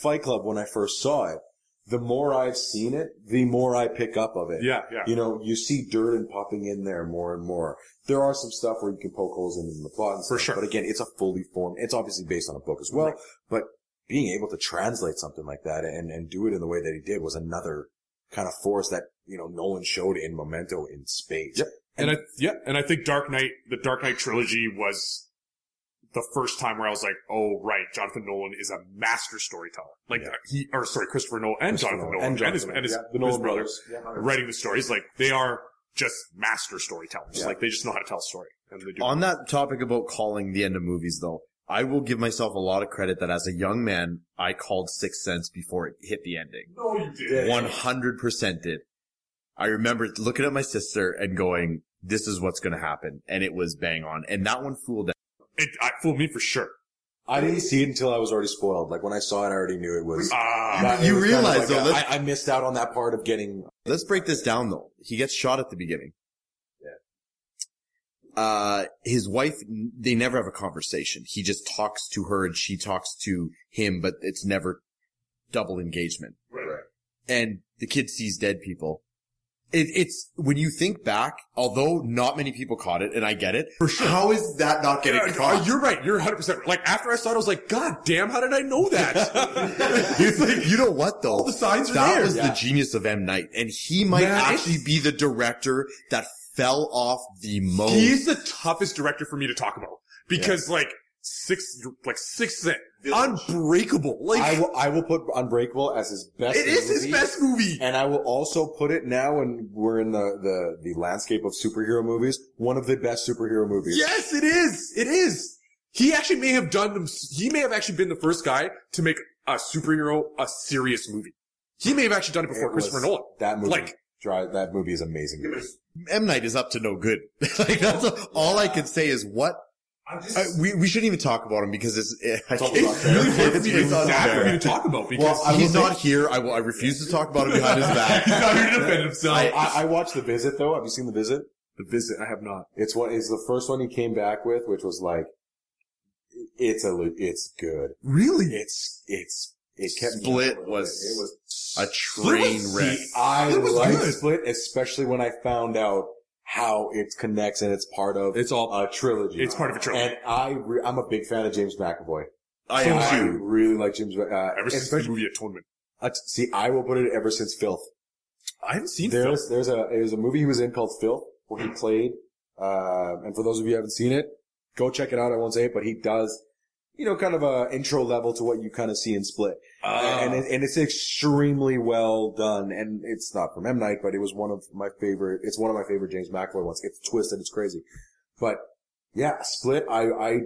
Fight Club, when I first saw it, the more I've seen it, the more I pick up of it. Yeah, yeah. You know, you see Durden popping in there more and more. There are some stuff where you can poke holes in the plot and For stuff, sure. But again, it's a fully formed, it's obviously based on a book as well, Right. but being able to translate something like that and, and do it in the way that he did was another kind of force that, you know, Nolan showed in Memento in space. Yep. And I, yeah, and I think Dark Knight, the Dark Knight trilogy was the first time where I was like, oh, right, Jonathan Nolan is a master storyteller. Like, Yeah. he, or sorry, Christopher Nolan and Christopher Jonathan Nolan. Nolan and, his, Jonathan and his, yeah, the his Nolan brothers brothers. Yeah. writing the stories. Like, they are just master storytellers. Like, they just know how to tell a story. And they do. On that topic about calling the end of movies though, I will give myself a lot of credit that as a young man, I called Sixth Sense before it hit the ending. no, you did. One hundred percent did. I remember looking at my sister and going, "This is what's going to happen," and it was bang on. And that one fooled. It, I, fooled me for sure. I didn't see it until I was already spoiled. Like when I saw it, I already knew it was. Ah, that- it you was kind of realize, like though, a- let's- I, I missed out on that part of getting. Let's break this down though. He gets shot at the beginning. Yeah. Uh, his wife, they never have a conversation. He just talks to her and she talks to him, but it's never double engagement. right, right. and the kid sees dead people. It, it's when you think back, although not many people caught it, and I get it. For sure. How is that not getting Yeah, caught? you're right. You're 100% like after I saw it, I was like, God damn, how did I know that? It's like, you know what though? the signs are that there. was Yeah. the genius of M Night, and he might Man, actually be the director that fell off the most. He's the toughest director for me to talk about because like six, like six, Sense, unbreakable. Like I will. I will put Unbreakable as his best. it is his movie. best movie. And I will also put it now when we're in the, the, the landscape of superhero movies, one of the best superhero movies. Yes, it is. It is. He actually may have done them. He may have actually been the first guy to make a superhero a serious movie. He may have actually done it before It Christopher was- Nolan. That movie, Like- dry, that movie is amazing. M Night is up to no good. like that's all I can say is what. Uh, we we shouldn't even talk about him because it's. It, I It's can't- It's really it's it's really for unfair. me to talk about because Well, I will He's say- not here. I will. I refuse to talk about him behind his back. he's not here to defend himself. I, I watched The Visit though. Have you seen The Visit? the visit, I have not. It's what is the first one he came back with, which was like, it's a, it's good. Really? It's, it's, it kept me Split up. was it was a train was- wreck. See, I It was like good. Split, especially when I found out how it connects and it's part of It's all. a trilogy. It's part of a trilogy. And I, re- I'm a big fan of James McAvoy. I I am too. really like James. Uh, Ever since the movie Atonement. uh, see, I will put it ever since Filth. I haven't seen. There's there's a there's a movie he was in called Filth where he played. Uh, and for those of you who haven't seen it, go check it out. I won't say it, but he does, you know, kind of a intro level to what you kind of see in Split. Ah. and it, and it's extremely well done. And it's not from M Night, but it was one of my favorite. It's one of my favorite James McAvoy ones. It's twisted, it's crazy, but yeah, Split. I I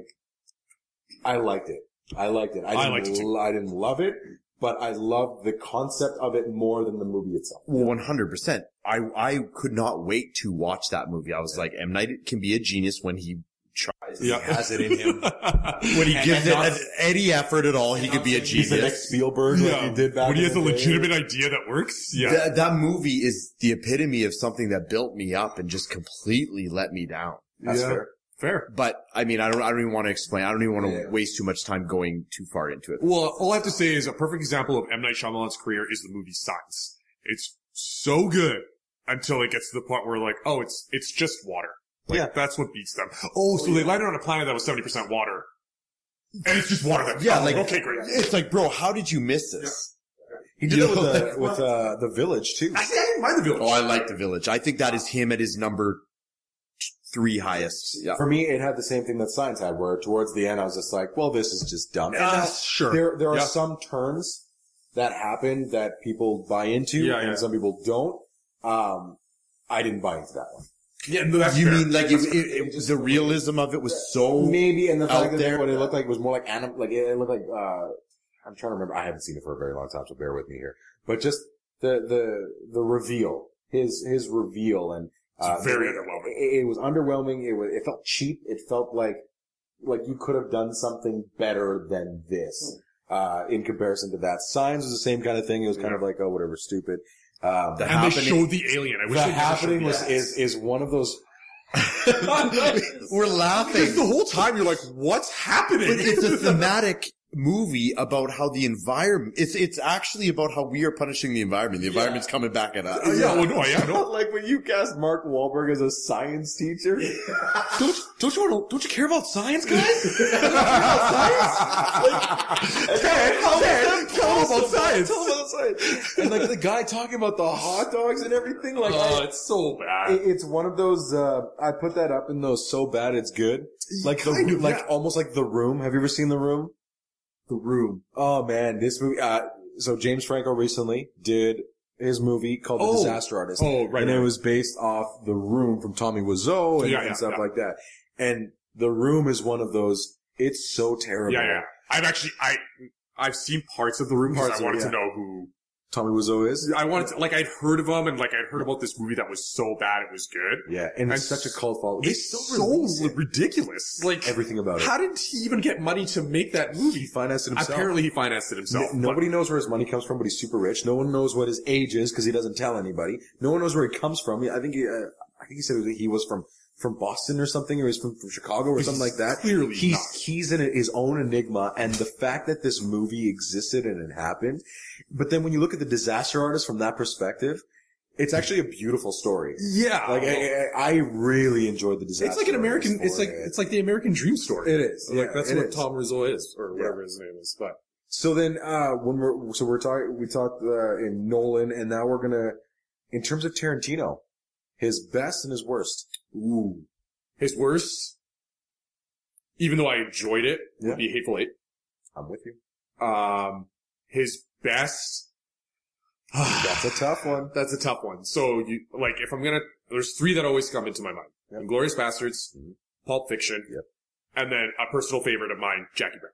I liked it. I liked it. I I didn't liked it too. I didn't love it, but I loved the concept of it more than the movie itself. Well, 100%. I, I could not wait to watch that movie. I was like, M. Night can be a genius when he tries. Yeah. He has it in him. when he gives it an- any effort at all, he could be a He's the next genius. Spielberg like he did back when he has a the day. legitimate idea that works. Yeah. That, that movie is the epitome of something that built me up and just completely let me down. That's Yeah. fair. Fair. But I mean, I don't, I don't even want to explain. I don't even want to Yeah. waste too much time going too far into it. Well, all I have to say is a perfect example of M. Night Shyamalan's career is the movie Signs. It's so good until it gets to the point where like, oh, it's, it's just water. Like, Yeah. that's what beats them. Oh, so they landed on a planet that was 70% water. And it's just water that, Yeah, oh, like- okay, great. It's like, bro, how did you miss this? He did You that with, the, like- with uh, the village too. Actually, I didn't mind the village. Oh, I like The Village. I think that is him at his number three highest. Yeah. For me, it had the same thing that Signs had, where towards the end I was just like, well, this is just dumb. And Uh, now, sure. There, there are Yeah. some turns that happen that people buy into, Yeah, and yeah. some people don't. Um, I didn't buy into that one. Yeah, that's You fair. mean like it, it, it, the realism of it was so Maybe, and the out fact that there. what it looked like was more like anim, like it, it looked like, uh, I'm trying to remember. I haven't seen it for a very long time, so bear with me here. But just the, the, the reveal, his, his reveal and, uh, It's very it- underwhelming. It, it was underwhelming. It was, it felt cheap. It felt like, like you could have done something better than this, uh, in comparison to that. Signs was the same kind of thing. It was kind of like, oh, whatever, stupid. Um, The and they happening- showed the alien. I wish the they happening was, the is, is one of those, We're laughing. Because the whole time you're like, what's happening? But it's a thematic movie about how the environment, it's, it's actually about how we are punishing the environment. The environment's coming back at us. Oh, yeah, well, no, yeah, no. like when you cast Mark Wahlberg as a science teacher. Don't, don't you want to, don't you care about science, guys? Ted, tell them about science. Tell them about science. And like the guy talking about the hot dogs and everything, like Oh, I- it's so bad. it- it's one of those. uh I put that up in those so bad it's good. Like the Kind of, like yeah. almost like the room. Have you ever seen the room? The room. Oh man, this movie. Uh, so James Franco recently did his movie called The Oh. Disaster Artist. Oh, right, And it was based off The Room from Tommy Wiseau and, Yeah, and yeah, stuff yeah. like that. And The Room is one of those. It's so terrible. yeah, yeah. I've actually, I, I've seen parts of the room because Parts I wanted to know who, Tommy Wiseau is. I wanted to, like, I'd heard of him and like I'd heard about this movie that was so bad it was good. Yeah, and it's such a cult following. It's so it. ridiculous. Like, everything about it. how did he even get money to make that movie? He financed it himself. Apparently he financed it himself. nobody knows where his money comes from, but he's super rich. No one knows what his age is because he doesn't tell anybody. No one knows where he comes from. I think he, uh, I think he said he was from from Boston or something, or he's from, from Chicago or something like that. clearly he's not. he's in his own enigma, and the fact that this movie existed and it happened, but then when you look at the disaster artist from that perspective, it's actually a beautiful story. yeah. Like I, I, really enjoyed the disaster. it's like an American, it's like, it. it's like the American dream story. It is. Like yeah, that's it what is. Tom Rizzo is, or Yeah. whatever his name is. But So then, uh, when we're, so we're talking, we talked, uh, in Nolan, and now we're gonna, in terms of Tarantino, his best and his worst. ooh, his worst, even though I enjoyed it, Yeah. would be Hateful Eight. I'm with you. Um, his best. That's a tough one. That's a tough one. So you like if I'm gonna, there's three that always come into my mind: Yep. Inglourious Basterds, Mhm. Pulp Fiction, Yep. and then a personal favorite of mine, Jackie Brown.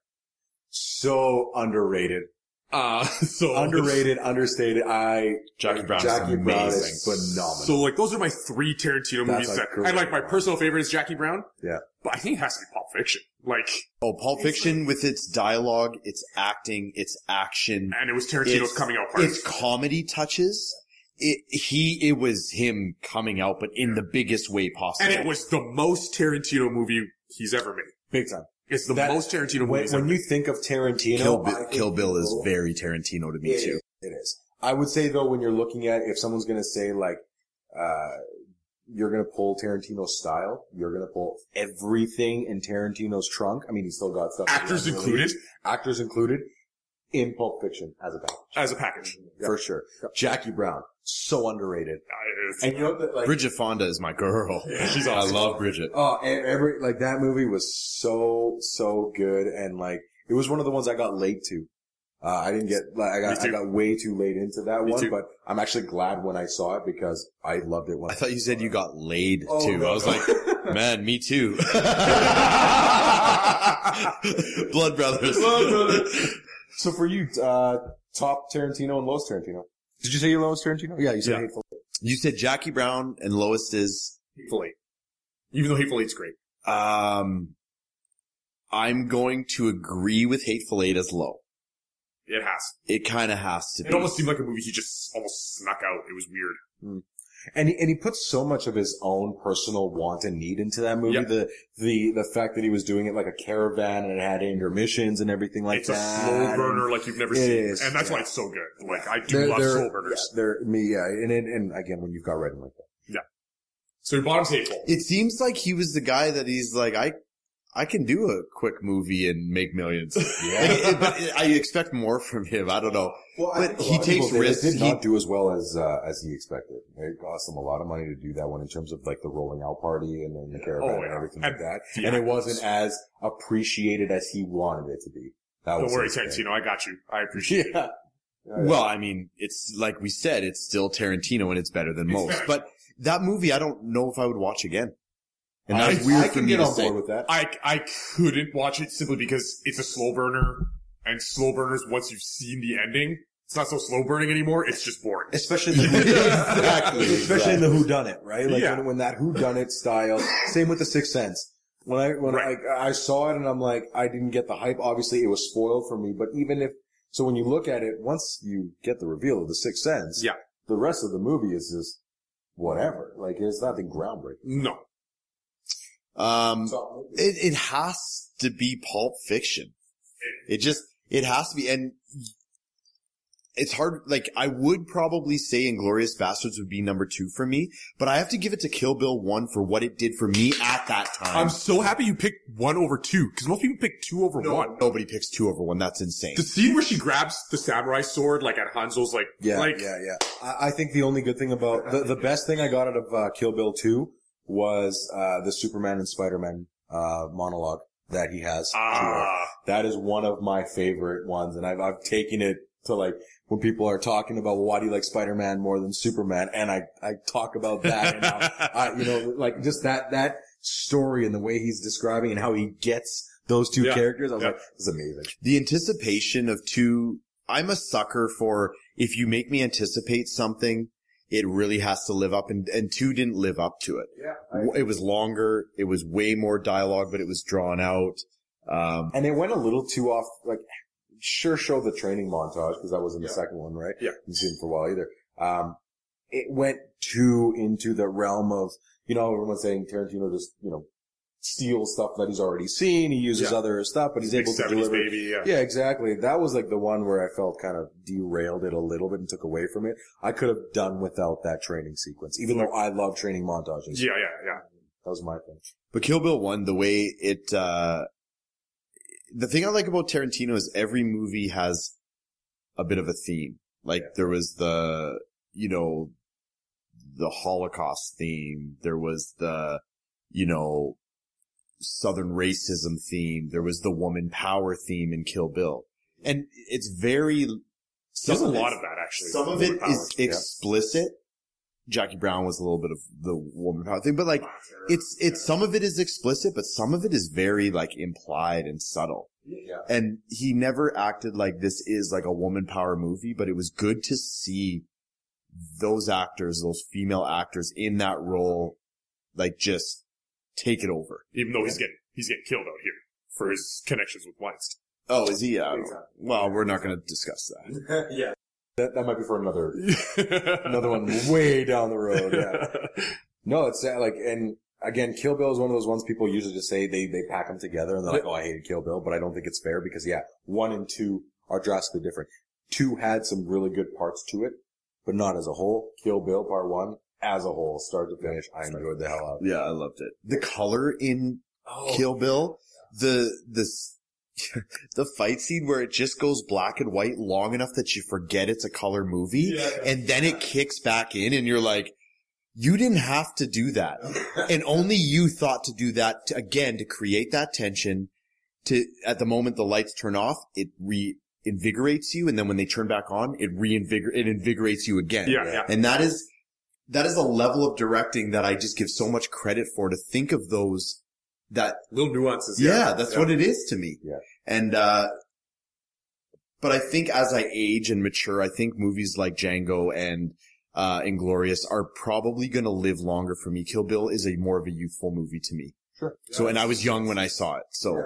So underrated. Uh, so Underrated, understated. I, Jackie Brown Jackie is Brown amazing. is phenomenal. So like those are my three Tarantino That's movies that great I like. My one. personal favorite is Jackie Brown. Yeah. but I think it has to be Pulp Fiction. Like, Oh, Pulp Fiction with its dialogue, its acting, its action, and it was Tarantino's It's- coming out party. its comedy touches. It, he, it was him coming out, but in the biggest way possible. and it was the most Tarantino movie he's ever made. big time. It's the That- most Tarantino movie When, when you think of Tarantino, Kill, I Bi- Kill Bill is people- very Tarantino to me It too. is. It is. I would say though, when you're looking at, if someone's going to say like, uh, you're going to pull Tarantino's style, you're going to pull everything in Tarantino's trunk. I mean, he's still got stuff. Actors included. released. Actors included in Pulp Fiction as a package. as a package. For sure. Jackie Brown, so underrated. And you know that like, Bridget Fonda is my girl. Yeah, she's I love Bridget. oh, every, like that movie was so, so good. And like, it was one of the ones I got late to. Uh, I didn't get, like, I got, I got way too late into that Me one, too. but I'm actually glad when I saw it because I loved it when I thought you said you got laid Oh, too. no, I was no. like, man, me too. Blood brothers. So for you, uh, top Tarantino and lowest Tarantino. Did you say your lowest Tarantino? Yeah, you said Yeah. Hateful. You said Jackie Brown and lowest is, Hateful Eight. Even though Hateful Eight's great. um, I'm going to agree with Hateful Eight as low. It has. It kind of has to It be. almost seemed like a movie he just almost snuck out. It was weird. And he, and he puts so much of his own personal want and need into that movie. Yep. The, the, the fact that he was doing it like a caravan and it had intermissions and everything like that. it's a that. slow and- burner like you've never seen. is, and that's yeah. why it's so good. Like, I do They're, love they're, slow burners. yeah, they're, me, yeah. And, and, and again, when you've got writing like that. Yeah. So your bottom's Hateful. It seems like he was the guy that he's like, I, I can do a quick movie and make millions. Like, but I expect more from him. I don't know. Well, But he takes risks. Did He- not do as well as uh, as he expected. It cost him a lot of money to do that one in terms of like the rolling out party and then the caravan Oh, and everything And like that. the And it wasn't as appreciated as he wanted it to be. That Don't was worry, his thing. Tarantino. I got you. I appreciate it. Yeah. Well, I mean, it's like we said, it's still Tarantino and it's better than It's most. better. But that movie, I don't know if I would watch again. And I, that's weird I for can me get to on say. board with that. I, I couldn't watch it simply because it's a slow burner and slow burners, once you've seen the ending, it's not so slow burning anymore. It's just boring. Especially the Exactly, especially in the Who Done It, right? Like Yeah. when, when that Who Done It style. Same with the Sixth Sense. When I when Right. I, I saw it and I'm like, I didn't get the hype. Obviously, it was spoiled for me. But even if so, when you look at it, once you get the reveal of the Sixth Sense, Yeah. the rest of the movie is just whatever. Like it's nothing groundbreaking. No. Um, it, it has to be Pulp Fiction. It just, it has to be. And it's hard, like, I would probably say Inglourious Basterds would be number two for me, but I have to give it to Kill Bill 1 for what it did for me at that time. I'm so happy you picked one over two because most people pick two over one. Nobody picks two over one. That's insane. The scene where she grabs the samurai sword, like at Hanzo's, like, Yeah, like, yeah, yeah. I, I think the only good thing about the, the best thing I got out of uh, Kill Bill 2 was uh, the Superman and Spider-Man uh, monologue that he has. ah, That is one of my favorite ones, and I've I've taken it to like when people are talking about well, why do you like Spider-Man more than Superman, and I I talk about that, and how, I, you know, like just that that story and the way he's describing and how he gets those two Yeah. characters. I was Yeah. like, this is amazing. the anticipation of two, I'm a sucker for if you make me anticipate something, it really has to live up and, and two didn't live up to it. Yeah, it was longer. It was way more dialogue, but it was drawn out. Um, and it went a little too off. Like, sure, show the training montage because that was in the second one, right? Yeah. Didn't see him for a while either. Um, it went too into the realm of you know everyone's saying Tarantino just you know steals stuff that he's already seen. He uses Yeah. other stuff, but he's big able to deliver. baby, yeah. Yeah, exactly. That was like the one where I felt kind of derailed it a little bit and took away from it. I could have done without that training sequence, even though I love training montages. Yeah, yeah, yeah. That was my thing. but Kill Bill 1, the way it, uh, the thing I like about Tarantino is every movie has a bit of a theme. Like there was the, you know, the Holocaust theme. There was the, you know, Southern racism theme. There was the woman power theme in Kill Bill. And it's very, There's a lot of that, actually. Some of it is explicit. Jackie Brown was a little bit of the woman power thing, but like it's it's some of it is explicit, but some of it is very like implied and subtle. Yeah. And he never acted like this is like a woman power movie, but it was good to see those actors, those female actors in that role, like just take it over. Even though he's getting, he's getting killed out here for his connections with Weinstein. Oh, is he? I. Exactly. Well, we're not going to discuss that. yeah. That, that might be for another, another one way down the road. Yeah. No, it's uh, like, and again, Kill Bill is one of those ones people usually just say they, they pack them together and they're like, oh, I hated Kill Bill, but I don't think it's fair because yeah, one and two are drastically different. Two had some really good parts to it, but not as a whole. Kill Bill part one, as a whole, start to finish, I enjoyed the hell out of it. Yeah, I loved it. The color in oh. Kill Bill, the the the fight scene where it just goes black and white long enough that you forget it's a color movie, and then it kicks back in, and you're like, you didn't have to do that, and only you thought to do that to, again to create that tension. To at the moment the lights turn off, it re invigorates you, and then when they turn back on, it reinvigor it invigorates you again. Yeah, yeah. And that is, that is a level of directing that I just give so much credit for to think of those that, Little nuances. yeah, that's what it is to me. Yeah. And, uh, But I think as I age and mature, I think movies like Django and uh, Inglourious are probably going to live longer for me. Kill Bill is a more of a youthful movie to me. Sure. So, and I was young when I saw it. So,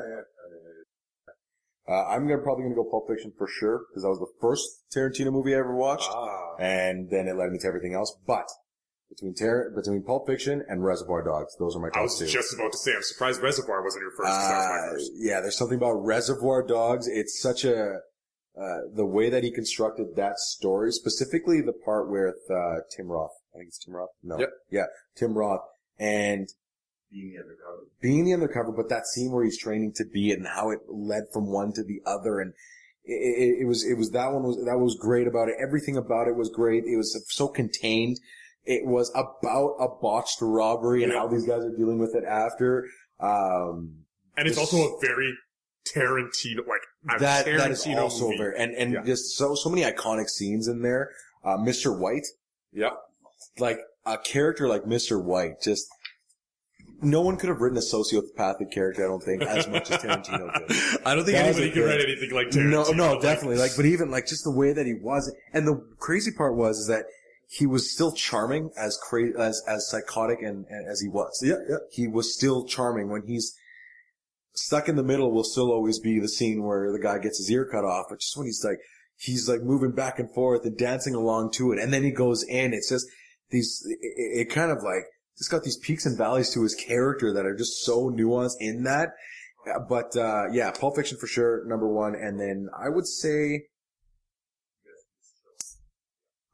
Uh, I'm gonna probably gonna go Pulp Fiction for sure because that was the first Tarantino movie I ever watched, Ah. and then it led me to everything else. But between Tar- between Pulp Fiction and Reservoir Dogs, those are my top I was two. just about to say, I'm surprised Reservoir wasn't your first. 'cause that was Uh, first. yeah, there's something about Reservoir Dogs. It's such a uh, the way that he constructed that story, specifically the part with uh, Tim Roth. I think it's Tim Roth. No, Yep. yeah, Tim Roth, and being the undercover. being the undercover, but that scene where he's training to be it and how it led from one to the other, and it, it, it was it was that one was that was great about it. Everything about it was great. It was so contained. It was about a botched robbery and how these guys are dealing with it after. Um, And it's this- also a very Tarantino, like, that Tarantino that is also movie. very and and Yeah. just so so many iconic scenes in there. Uh, Mr. White, Yep. like a character like Mr. White, just no one could have written a sociopathic character. I don't think as much as Tarantino did. I don't think That anybody could write anything like Tarantino. No, no, Like, definitely. Like, but even like just the way that he was, and the crazy part was is that he was still charming as crazy as as psychotic and, and as he was. Yeah, yeah. He was still charming when he's stuck in the middle. Will still always be the scene where the guy gets his ear cut off, but just when he's like he's like moving back and forth and dancing along to it, and then he goes in. It's just these. It, it kind of like just got these peaks and valleys to his character that are just so nuanced in that. But uh yeah, Pulp Fiction for sure, number one, and then I would say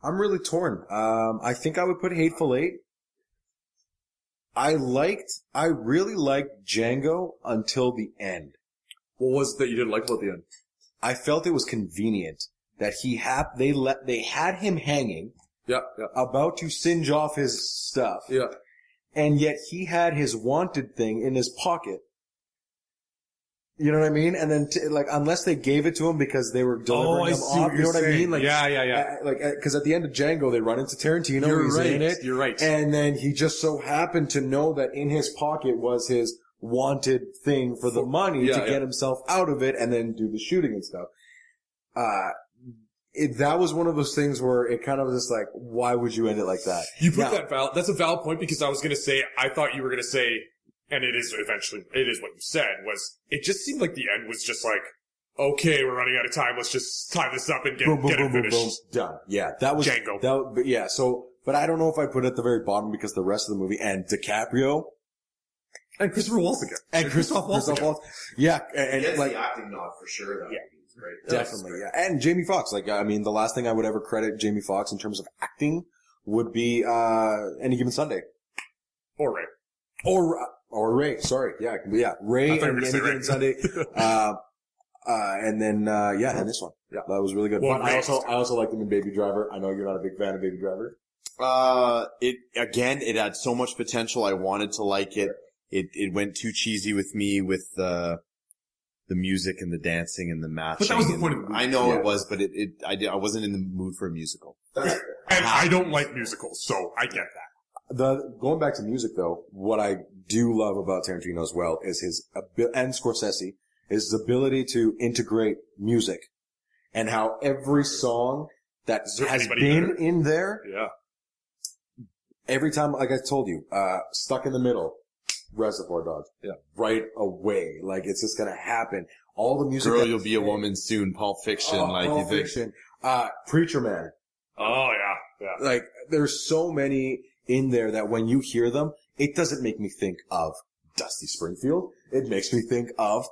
I'm really torn. Um, I think I would put Hateful Eight. I liked, I really liked Django until the end. What was it that you didn't like about the end? I felt it was convenient that he had, they let, they had him hanging, Yeah, yeah, about to singe off his stuff, yeah. and yet he had his wanted thing in his pocket. You know what I mean? And then, t- like, unless they gave it to him because they were delivering him off, you know what I mean? Like, yeah, yeah, yeah. uh, like, because at the end of Django, they run into Tarantino. You're he's right. in it. You're right. And then he just so happened to know that in his pocket was his wanted thing for the money yeah, to yeah. get himself out of it and then do the shooting and stuff. Uh, it, that was one of those things where it kind of was just like, why would you end it like that? You put Now- that val. That's a valid point because I was gonna say I thought you were gonna say, and it is eventually it is what you said was. It just seemed like the end was just like, okay, we're running out of time. Let's just tie this up and get boom, boom, get boom, it boom, finished. boom, done. Yeah, that was Django. That, but yeah, so, but I don't know if I put it at the very bottom because the rest of the movie and DiCaprio And Christopher Waltz again. and Christoph Waltz, again. Waltz yeah, and, and like acting nod for sure. Though. Yeah. He's great. Definitely, yeah. And Jamie Foxx, like, I mean, the last thing I would ever credit Jamie Foxx in terms of acting would be, uh, Any Given Sunday. Or Ray. Or, uh, or Ray, sorry. Yeah, yeah. Ray I thought you were and gonna Any Given Ray. Sunday. Uh, uh, and then, uh, yeah, and this one. Yeah. That was really good. Well, but I also, is- I also liked him in Baby Driver. I know you're not a big fan of Baby Driver. Uh, it again, it had so much potential. I wanted to like it. It it went too cheesy with me with the the music and the dancing and the matching. that was the and- point of the movie. I know Yeah. it was, but it, it I did I wasn't in the mood for a musical. And I don't like musicals, so I get that. The, going back to music though, what I do love about Tarantino as well is his, and Scorsese, is his ability to integrate music and how every song that has been better? in there Yeah. every time, like I told you, uh, stuck in the middle, Reservoir Dogs. Yeah. Right away. Like it's just gonna happen. All the music. Girl, you'll be a woman soon. Pulp Fiction, Oh, like Pulp you think. Fiction. Uh, Preacher Man. Oh yeah, yeah. Like there's so many in there that when you hear them, it doesn't make me think of Dusty Springfield. It makes me think of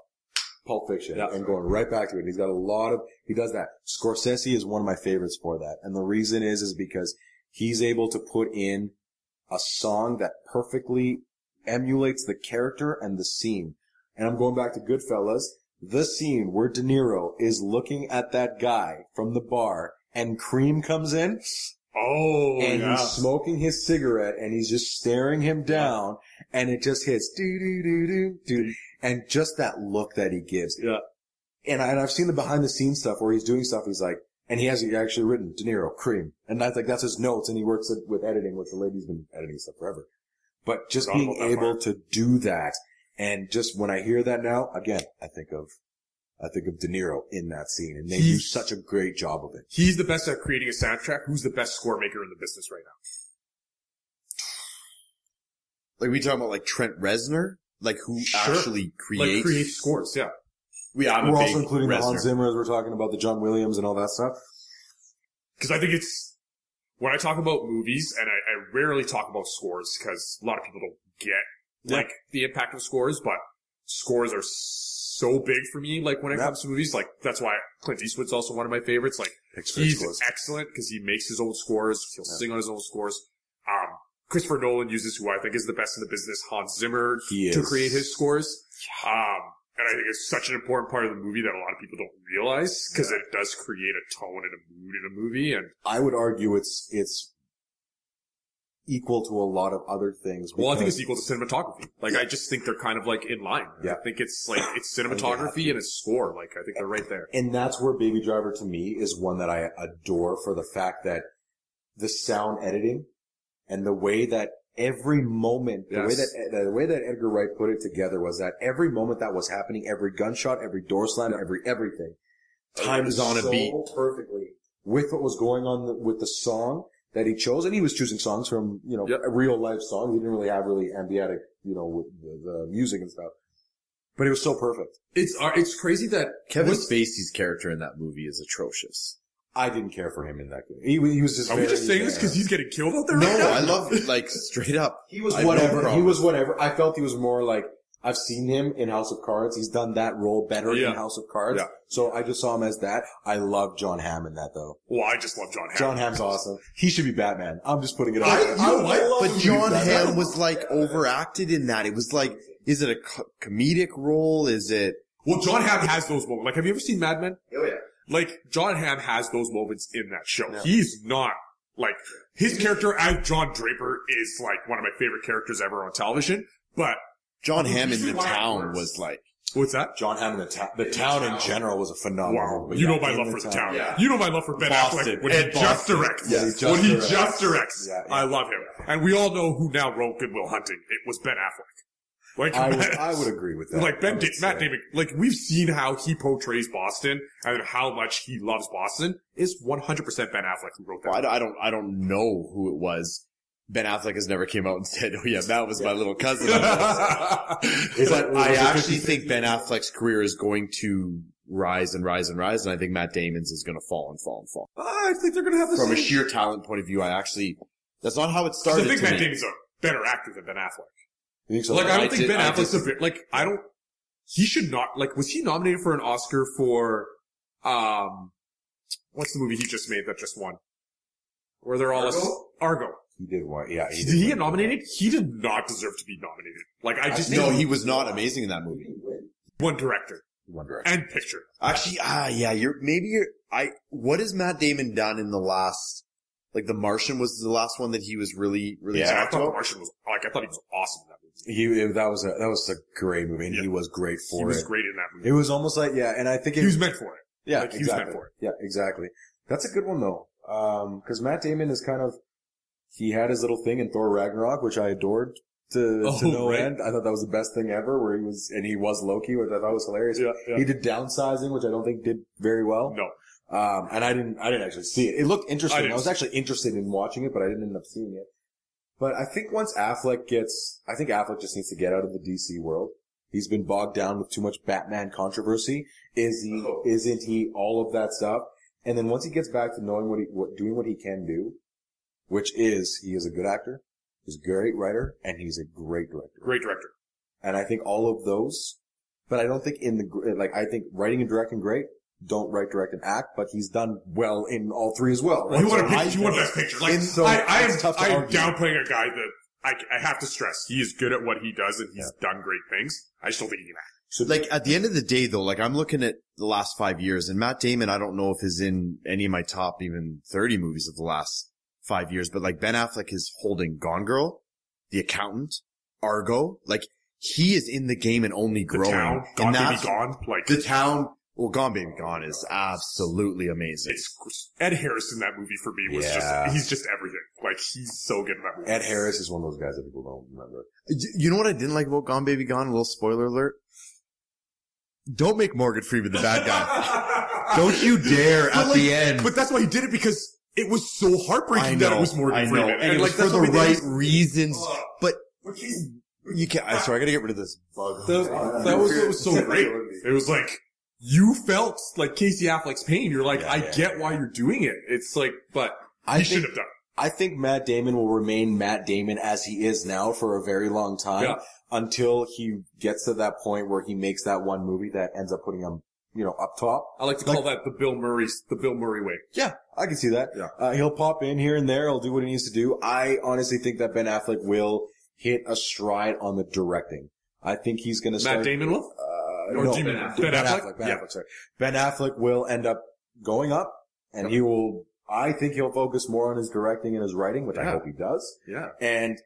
Pulp Fiction Yeah. and going right back to it. He's got a lot of, he does that. Scorsese is one of my favorites for that. And the reason is, is because he's able to put in a song that perfectly emulates the character and the scene. And I'm going back to Goodfellas. The scene where De Niro is looking at that guy from the bar and Cream comes in Oh and yeah. he's smoking his cigarette and he's just staring him down and it just hits do do do do do and just that look that he gives. Yeah. And, I, and I've seen the behind the scenes stuff where he's doing stuff. He's like, and he has actually written De Niro cream, and that's like that's his notes, and he works with editing, which the lady's been editing stuff forever. But just being able part. to do that, and just when I hear that now, again, I think of I think of De Niro in that scene, and they do such a great job of it. He's the best at creating a soundtrack. Who's the best score maker in the business right now? Like we talking about like Trent Reznor, like who Sure. actually creates. Like create scores, yeah. yeah, We're also including the Reznor. Hans Zimmer, as we're talking about the John Williams and all that stuff. Because I think it's when I talk about movies, and I, I rarely talk about scores because a lot of people don't get like the impact of scores, but scores are so big for me. Like when it Yeah. comes to movies, like that's why Clint Eastwood's also one of my favorites. Like he's scores. excellent because he makes his own scores. He'll Yeah. sing on his own scores. Um, Christopher Nolan uses who I think is the best in the business, Hans Zimmer, to create his scores. Um, and I think it's such an important part of the movie that a lot of people don't realize because it does create a tone and a mood in a movie. And I would argue it's it's equal to a lot of other things. well, I think it's equal to cinematography. Like I just think they're kind of like in line. Yeah. I think it's like it's cinematography and it's score. Like I think they're right there. and that's where Baby Driver to me is one that I adore for the fact that the sound editing and the way that every moment, the way that the way that Edgar Wright put it together was that every moment that was happening, every gunshot, every door slam, every everything, timed is on a so beat. perfectly with what was going on the, with the song that he chose, and he was choosing songs from you know Yep. real life songs. He didn't really have really ambient, you know, with the, the music and stuff. But it was so perfect. It's uh, it's crazy that Kevin Spacey's character in that movie is atrocious. I didn't care for him in that game. He, was- he was just. Are we just saying this because he's getting killed out there? No, right now? I love like straight up. He was I whatever. he was whatever. I felt he was more like I've seen him in House of Cards. He's done that role better Yeah. in House of Cards. Yeah. So I just saw him as that. I love Jon Hamm in that though. Well, I just love Jon Hamm. Jon Hamm's awesome. He should be Batman. I'm just putting it out I, there. you know what? love But John Batman. Hamm was like overacted in that. It was like, is it a co- comedic role? Is it? Well, Jon Hamm has those moments. Like, have you ever seen Mad Men? Oh yeah. Like, Jon Hamm has those moments in that show. Yeah. He's not, like, his character as John Draper is, like, one of my favorite characters ever on television. But, Jon Hamm in the Usually why it town was like, what's that? John Hammond, the town. The town in general was a phenomenal. Wow. You know my in love for the town. Yeah. You know my love for Ben Boston. Affleck when Ed he just Boston. directs. Yeah, he just when he just directs. Yeah, yeah. I love him. And we all know who now wrote Good Will Hunting. It was Ben Affleck. Like, I would, I would agree with that. like Ben, da- Matt say. Damon, like we've seen how he portrays Boston and how much he loves Boston is 100% Ben Affleck who wrote that. well, I, I don't, I don't know who it was. Ben Affleck has never came out and said, "Oh yeah, that was my little cousin." But that- I actually think Ben Affleck's career is going to rise and rise and rise, and I think Matt Damon's is going to fall and fall and fall. I think they're gonna have the From a sheer talent point of view, I actually that's not how it started. I think to Matt me. Damon's a better actor than Ben Affleck. You think so? Like I I don't think did- Ben I Affleck's a bit, like I don't, he should not, like was he nominated for an Oscar for, um, what's the movie he just made that just won? Where they're all, Argo? Argo. He did one. Yeah, Did did he get nominated? He did not deserve to be nominated. Like I just no, he was not amazing in that movie. one director One director, and picture. Actually, ah, yeah, you're maybe you're. I what has Matt Damon done in the last? Like The Martian was the last one that he was really, really Yeah, I talked thought The. Martian was like I thought he was awesome in that movie. He that was a that was a great movie, and Yeah. he was great for it. He was it. great in that movie. It was almost like yeah, and I think it He was meant for it. yeah like, he was meant exactly for it. yeah exactly. That's a good one though, Um because Matt Damon is kind of he had his little thing in Thor Ragnarok, which I adored to, Oh, to no right. end. I thought that was the best thing ever, where he was and he was Loki, which I thought was hilarious. Yeah, yeah. He did downsizing, which I don't think did very well. No. Um, and I didn't, I didn't actually see it. It looked interesting. I, didn't was actually interested in watching it, but I didn't end up seeing it. But I think once Affleck gets, I think Affleck just needs to get out of the DC world. He's been bogged down with too much Batman controversy. Is he, Oh. isn't he all of that stuff? And then once he gets back to knowing what he, what, doing what he can do, which is, he is a good actor, he's a great writer, and he's a great director. Great director. And I think all of those, but I don't think in the, gr- like, I think writing and directing great. Don't write, direct, and act, but he's done well in all three as well. Well, he right? won So a I picture. He won think- best picture. Like so I, I am, tough to I am argue. downplaying a guy that I, I have to stress he is good at what he does and he's done great things. I still think he can act. So Like at the end of the day, though, like I'm looking at the last five years, and Matt Damon, I don't know if is in any of my top even 30 movies of the last five years, but like Ben Affleck is holding Gone Girl, The Accountant, Argo, like he is in the game and only The growing. town, and Gone Baby Gone. Like The town, well, Gone Baby Gone is absolutely amazing. it's Ed Harris in that movie for me was Yeah. just he's just everything. Like he's so good in that movie. Ed Harris is one of those guys that people don't remember. You know what I didn't like about Gone Baby Gone? A little spoiler alert. Don't make Morgan Freeman the bad guy. Don't you dare at But, the end. But that's why he did it because it was so heartbreaking that it was Morgan I know, Freeman. and, it was like for the right this- reasons. Ugh. But you can't. I'm sorry, I gotta get rid of this bug. That, that was what was so great. It was like you felt like Casey Affleck's pain. You're like, Yeah, I yeah, get why you're doing it. It's like, but I he think- should have done. I think Matt Damon will remain Matt Damon as he is now for a very long time Yeah. until he gets to that point where he makes that one movie that ends up putting him, you know, up top. I like to call that the Bill Murray, the Bill Murray way. Yeah, I can see that. Yeah. Uh, he'll pop in here and there. He'll do what he needs to do. I honestly think that Ben Affleck will hit a stride on the directing. I think he's going to start. Matt Damon will. Uh, Or no, do you mean Ben, Ben Ben Affleck? Affleck. Ben Yeah. Affleck. Sorry. Ben Affleck will end up going up, and he will. I think he'll focus more on his directing and his writing, which I hope he does. Yeah. And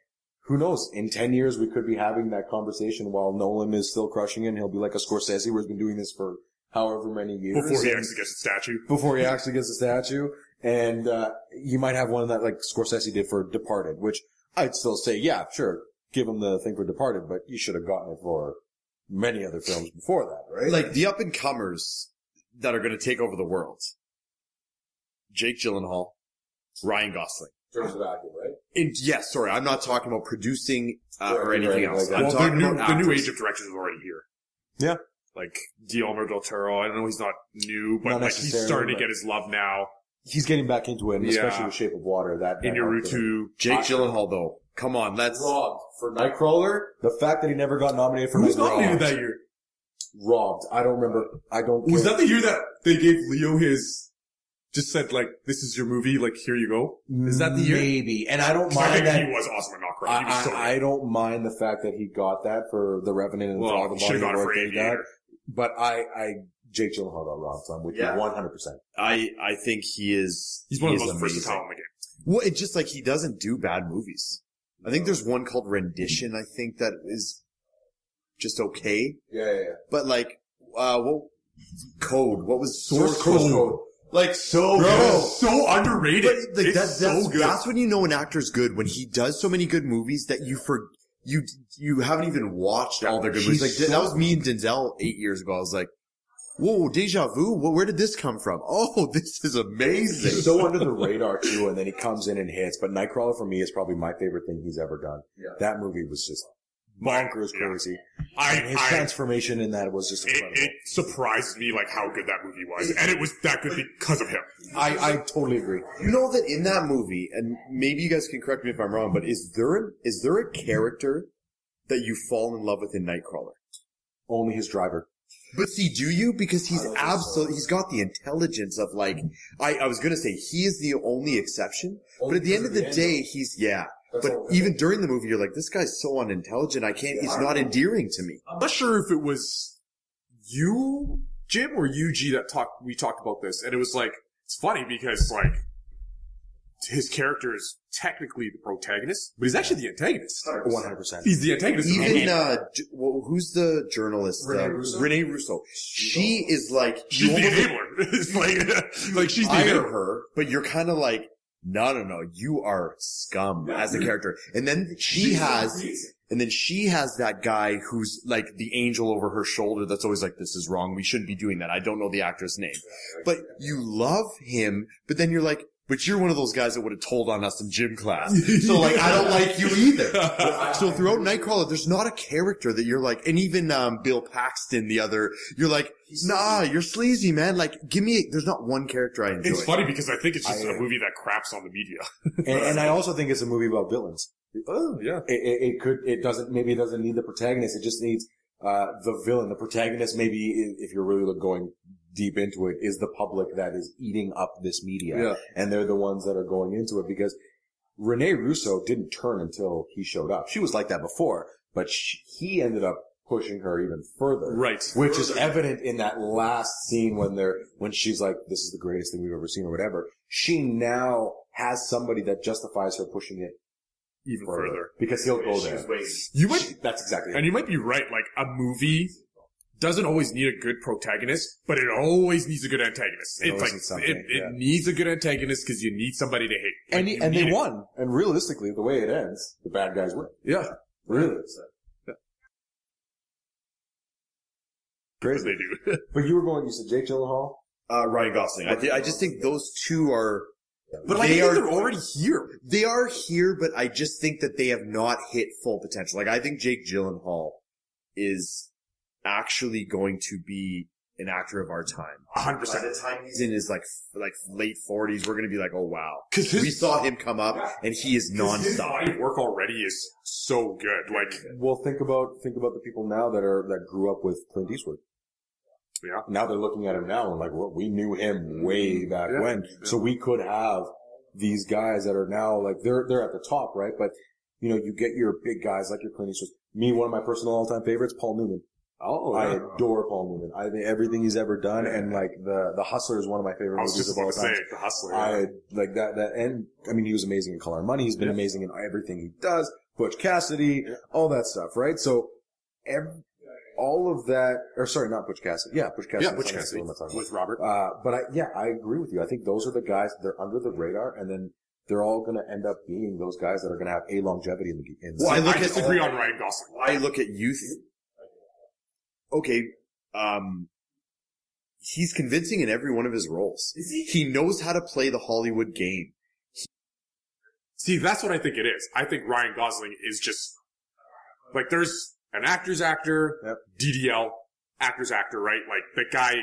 who knows? In ten years, we could be having that conversation while Nolan is still crushing it. and He'll be like a Scorsese, who has been doing this for however many years Before he and- actually gets a statue. before he actually gets a statue. And uh, you might have one that like Scorsese did for Departed, which I'd still say, yeah, sure, give him the thing for Departed, but you should have gotten it for many other films before that, right? like the up and comers that are going to take over the world. Jake Gyllenhaal, Ryan Gosling. in terms of acting, right? In, yes, sorry, I'm not talking about producing uh, or Right, anything right, else. like I'm well, the new, about the new age of directors is already here. Yeah. Like Guillermo del Toro. I don't know he's not new, but Not like he's necessarily, starting to but- get his love now. He's getting back into it, and Yeah. especially with Shape of Water. That, that In helped him. Naruto. Jake I- Gyllenhaal, though. Come on, let's. robbed for Nightcrawler. The fact that he never got nominated for Who was Nightcrawler, nominated that year? robbed. I don't remember. I don't. Was care. that the year that they gave Leo his, just said like, this is your movie, like here you go? Is that the year? Maybe, and I don't 'Cause I mind think that. he was awesome in Knockra. I, He was so I, I don't mind the fact that he got that for the Revenant and well, all the he should body have got it work for that he got. Aviator. But I, I, Jake Gyllenhaal got robbed, so I'm with Yeah. you 100. percent I I think he is. He's one of he the is most amazing. versatile in the game. Well, it's just like he doesn't do bad movies. I think there's one called Rendition. I think that is just okay, Yeah, yeah. but like, uh, what Code? What was Source Code. Like so Bro, good. so underrated. But like, it's that, so that's, good. that's when you know an actor's good when he does so many good movies that you for you you haven't even watched all their good He's movies. Like so- that was me and Denzel eight years ago. I was like, "Whoa, deja vu! Well, where did this come from? Oh, this is amazing." He's so under the radar too, and then he comes in and hits. But Nightcrawler for me is probably my favorite thing he's ever done. Yeah. That movie was just bonkers Yeah. crazy. I, And his I, transformation in that was just it, incredible. it surprised me like how good that movie was, and it was that good because of him. I, I totally agree. You know that in that movie, and maybe you guys can correct me if I'm wrong, but is there an, is there a character that you fall in love with in Nightcrawler? Only his driver. But see, do you? Because he's absolutely, he's got the intelligence of like, I, I was gonna say he is the only exception, but at the end of the day, he's, yeah. But even during the movie, you're like, this guy's so unintelligent, I can't, he's not endearing to me. I'm not sure if it was you, Jim, or you, G, that talked. We talked about this, and it was like it's funny because like his character is technically the protagonist, but he's actually the antagonist. 100%. He's the antagonist. of the Even, uh, J- well, who's the journalist? Rene uh, Russo? Rene Russo. She is like, she's you the enabler. like like she's the hire enabler. her, but you're kind of like, no, no, no, you are scum as a character. And then she has, and then she has that guy who's like the angel over her shoulder that's always like, this is wrong. We shouldn't be doing that. I don't know the actress name. But you love him, but then you're like, but you're one of those guys that would have told on us in gym class. So like, I don't like you either. So throughout Nightcrawler, there's not a character that you're like, and even, um, Bill Paxton, the other, you're like, nah, you're sleazy, man. Like, give me, there's not one character I enjoy. It's funny because I think it's just I, a movie that craps on the media. And, and I also think it's a movie about villains. Oh yeah. It, it, it could, it doesn't, maybe it doesn't need the protagonist. It just needs, uh, the villain. The protagonist, maybe if you're really going deep into it, is the public that is eating up this media. Yeah. And they're the ones that are going into it because Rene Russo didn't turn until he showed up. She was like that before, but she, he ended up pushing her even further. Right. Which is evident in that last scene when they're, when she's like, this is the greatest thing we've ever seen or whatever. She now has somebody that justifies her pushing it Even further. further. Because he'll go there. You might That's exactly it. And you might be right, like a movie doesn't always need a good protagonist, but it always needs a good antagonist. It it's like, needs something, it, it yeah. needs a good antagonist because you need somebody to hate. Like, And, you and they it. won. And realistically, the way it ends, the bad guys win. Yeah. Really. than they do. But you were going. You said Jake Gyllenhaal. Uh, Ryan Gosling. I, thi- I just think those two are, But like, They I think are- they're already here. they are here, but I just think that they have not hit full potential. Like, I think Jake Gyllenhaal is actually going to be an actor of our time. 100%. By percent. the time he's in his like, like late forties, we're gonna be like, oh wow. Because We saw him come up and he is his nonstop. body work already is so good. Like, Well, think about think about the people now that are that grew up with Clint Eastwood. Yeah. Now they're looking at him now and like, well, we knew him way mm-hmm. back Yeah. when, so we could have these guys that are now like they're they're at the top, right? But you know, you get your big guys like your Clint Eastwood. Me, one of my personal all time favorites, Paul Newman. Oh, I adore Paul Newman. I think everything he's ever done, and like the the Hustler is one of my favorite I was movies just of all to time. say the hustler. I like that. That and I mean, he was amazing in Color of Money. He's been Yeah. amazing in everything he does. Butch Cassidy, all that stuff, right? So, ev all of that, or sorry, not Butch Cassidy. Yeah, Butch Cassidy. yeah, Butch Cassidy what I'm with Robert. Uh, but I, yeah, I agree with you. I think those are the guys. They're under the radar, and then they're all going to end up being those guys that are going to have a longevity in the game. Well, I I, look at disagree all- on Ryan Gosling. I look at youth. Okay, um, he's convincing in every one of his roles. He knows how to play the Hollywood game. See, that's what I think it is. I think Ryan Gosling is just like there's an actor's actor, Yep. DDL, actor's actor, right? Like the guy,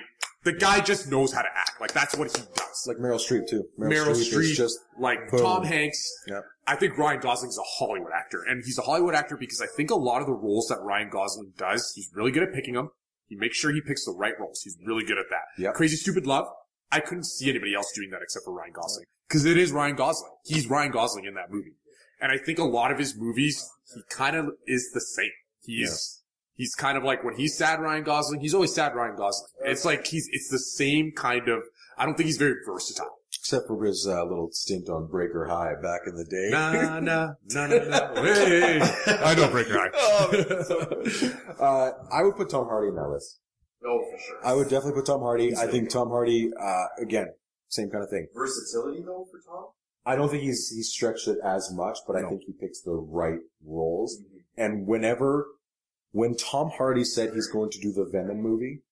the guy just knows how to act. Like that's what he does. Like Meryl Streep too. Meryl Streep is just like boom. Tom Hanks. Yep. I think Ryan Gosling is a Hollywood actor, and he's a Hollywood actor because I think a lot of the roles that Ryan Gosling does, he's really good at picking them. He makes sure he picks the right roles. He's really good at that. Yep. Crazy Stupid Love. I couldn't see anybody else doing that except for Ryan Gosling because it is Ryan Gosling. He's Ryan Gosling in that movie, and I think a lot of his movies, he kind of is the same. He's he's kind of like when he's sad Ryan Gosling, he's always sad Ryan Gosling. It's like he's it's the same kind of. I don't think he's very versatile. Except for his uh, little stint on Breaker High back in the day. Na na na na na. Hey, I know Breaker High. uh, I would put Tom Hardy in that list. Oh, for sure. I would definitely put Tom Hardy. I think Tom Hardy, uh, again, same kind of thing. Versatility though for Tom. I don't think he's he's stretched it as much, but I think he picks the right roles. And whenever, when Tom Hardy said he's going to do the Venom movie,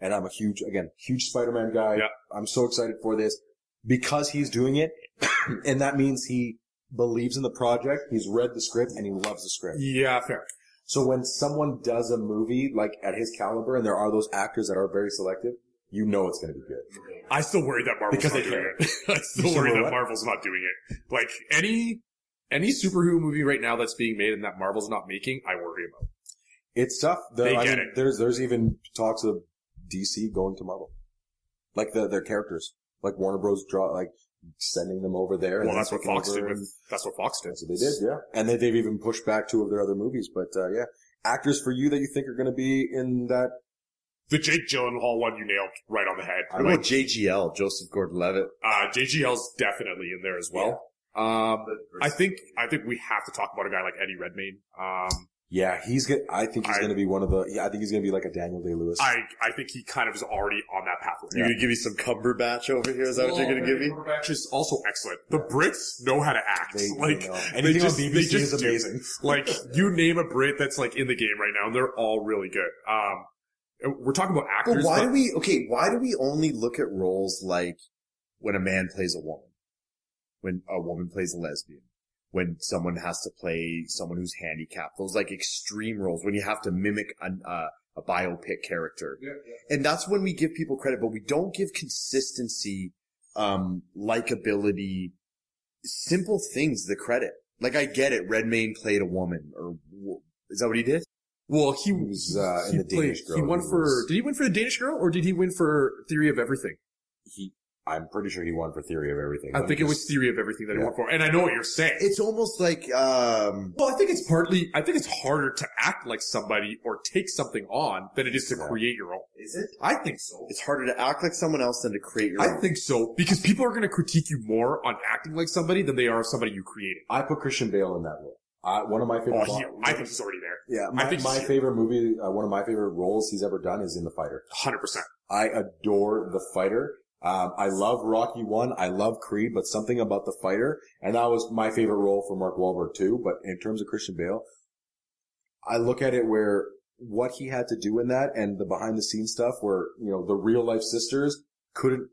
and I'm a huge, again, huge Spider-Man guy. Yeah. I'm so excited for this because he's doing it, and that means he believes in the project. He's read the script and he loves the script. Yeah, fair. So when someone does a movie like at his caliber, and there are those actors that are very selective, you know it's going to be good. I still worry that Marvel's Because not they doing it. I still worry worry that what? Marvel's not doing it. Like any any superhero movie right now that's being made and that Marvel's not making, I worry about. It's tough. There, They I get mean, it. There's there's even talks of DC going to Marvel, like the their characters, like Warner Bros. draw like sending them over there. Well, then that's what Fox did with and- that's what Fox did. That's what they did, yeah. And they, they've even pushed back two of their other movies. But uh, yeah, actors for you that you think are going to be in that. The Jake Gyllenhaal one you nailed right on the head. What about JGL, Joseph Gordon-Levitt? Uh, JGL's definitely in there as well. Um, I think I think we have to talk about a guy like Eddie Redmayne. Um, Yeah, he's good. I think he's I- going to be one of the. Yeah, I think he's going to be like a Daniel Day Lewis. I I think he kind of is already on that pathway. You're gonna give me some Cumberbatch over here? Is that what you're gonna give me? Cumberbatch is also excellent. The Brits know how to act. They- like they know. they Anything just, on BBC they just is do. amazing. Like you name a Brit that's like in the game right now, and they're all really good. Um, we're talking about But actors. why but do we, okay, why do we only look at roles like when a man plays a woman? When a woman plays a lesbian? When someone has to play someone who's handicapped? Those like extreme roles when you have to mimic an, uh, a biopic character. And that's when we give people credit, but we don't give consistency, um, likability, simple things the credit. Like I get it, Redmayne played a woman, or is that what he did? Well, he, He was, uh, in he The Danish Girl. He won He for. was- Did he win for the Danish Girl, or did he win for Theory of Everything? he, I'm pretty sure he won for Theory of Everything. I think me it was Theory of Everything that he won for, and I know what you're saying. It's almost like, um, well, I think it's partly. I think it's harder to act like somebody or take something on than it is to Yeah. create your own. is it? I think so. It's harder to act like someone else than to create your own. I own. think so because people are going to critique you more on acting like somebody than they are somebody you created. I put Christian Bale in that role. I, one of my favorite. Oh, he, I think he's already there. yeah, I think my favorite movie, uh, one of my favorite roles he's ever done is in The Fighter. Hundred percent. I adore The Fighter. Um, I love Rocky One. I love Creed, but something about The Fighter, and that was my favorite role for Mark Wahlberg too. But in terms of Christian Bale, I look at it where what he had to do in that and the behind the scenes stuff where, you know, the real life sisters couldn't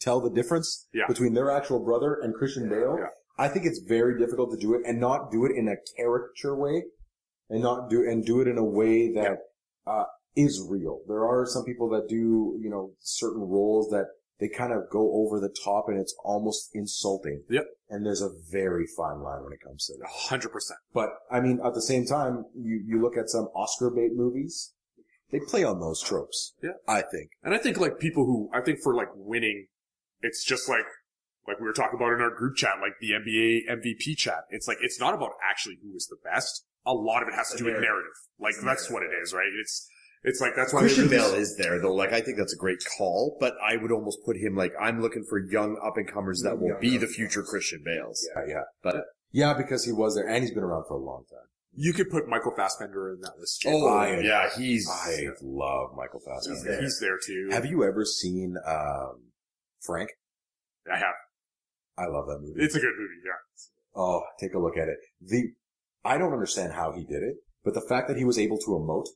tell the difference Yeah. between their actual brother and Christian Bale. Yeah. I think it's very difficult to do it and not do it in a caricature way and not do, and do it in a way that, uh, is real. There are some people that do, you know, certain roles that they kind of go over the top and it's almost insulting. Yep. And there's a very fine line when it comes to that. hundred percent. But I mean, at the same time, you, you look at some Oscar bait movies, they play on those tropes. Yeah. I think. And I think like people who, I think for like winning, it's just like, like we were talking about in our group chat, like the NBA MVP chat. It's like, it's not about actually who is the best. A lot of it has to do with narrative. Like that's what it is, right? It's, it's like, that's why they Christian release- Bale is there though. Like I think that's a great call, but I would almost put him like I'm looking for young up and comers that will be the future Christian Bales. Yeah, yeah. But Yeah, because he was there and he's been around for a long time. You could put Michael Fassbender in that list. too. oh I- yeah, he's I love Michael he's, Fassbender. there. he's there too. Have you ever seen, um, Frank? I have. I love that movie. It's a good movie, yeah. Oh, take a look at it. The, I don't understand how he did it, but the fact that he was able to emote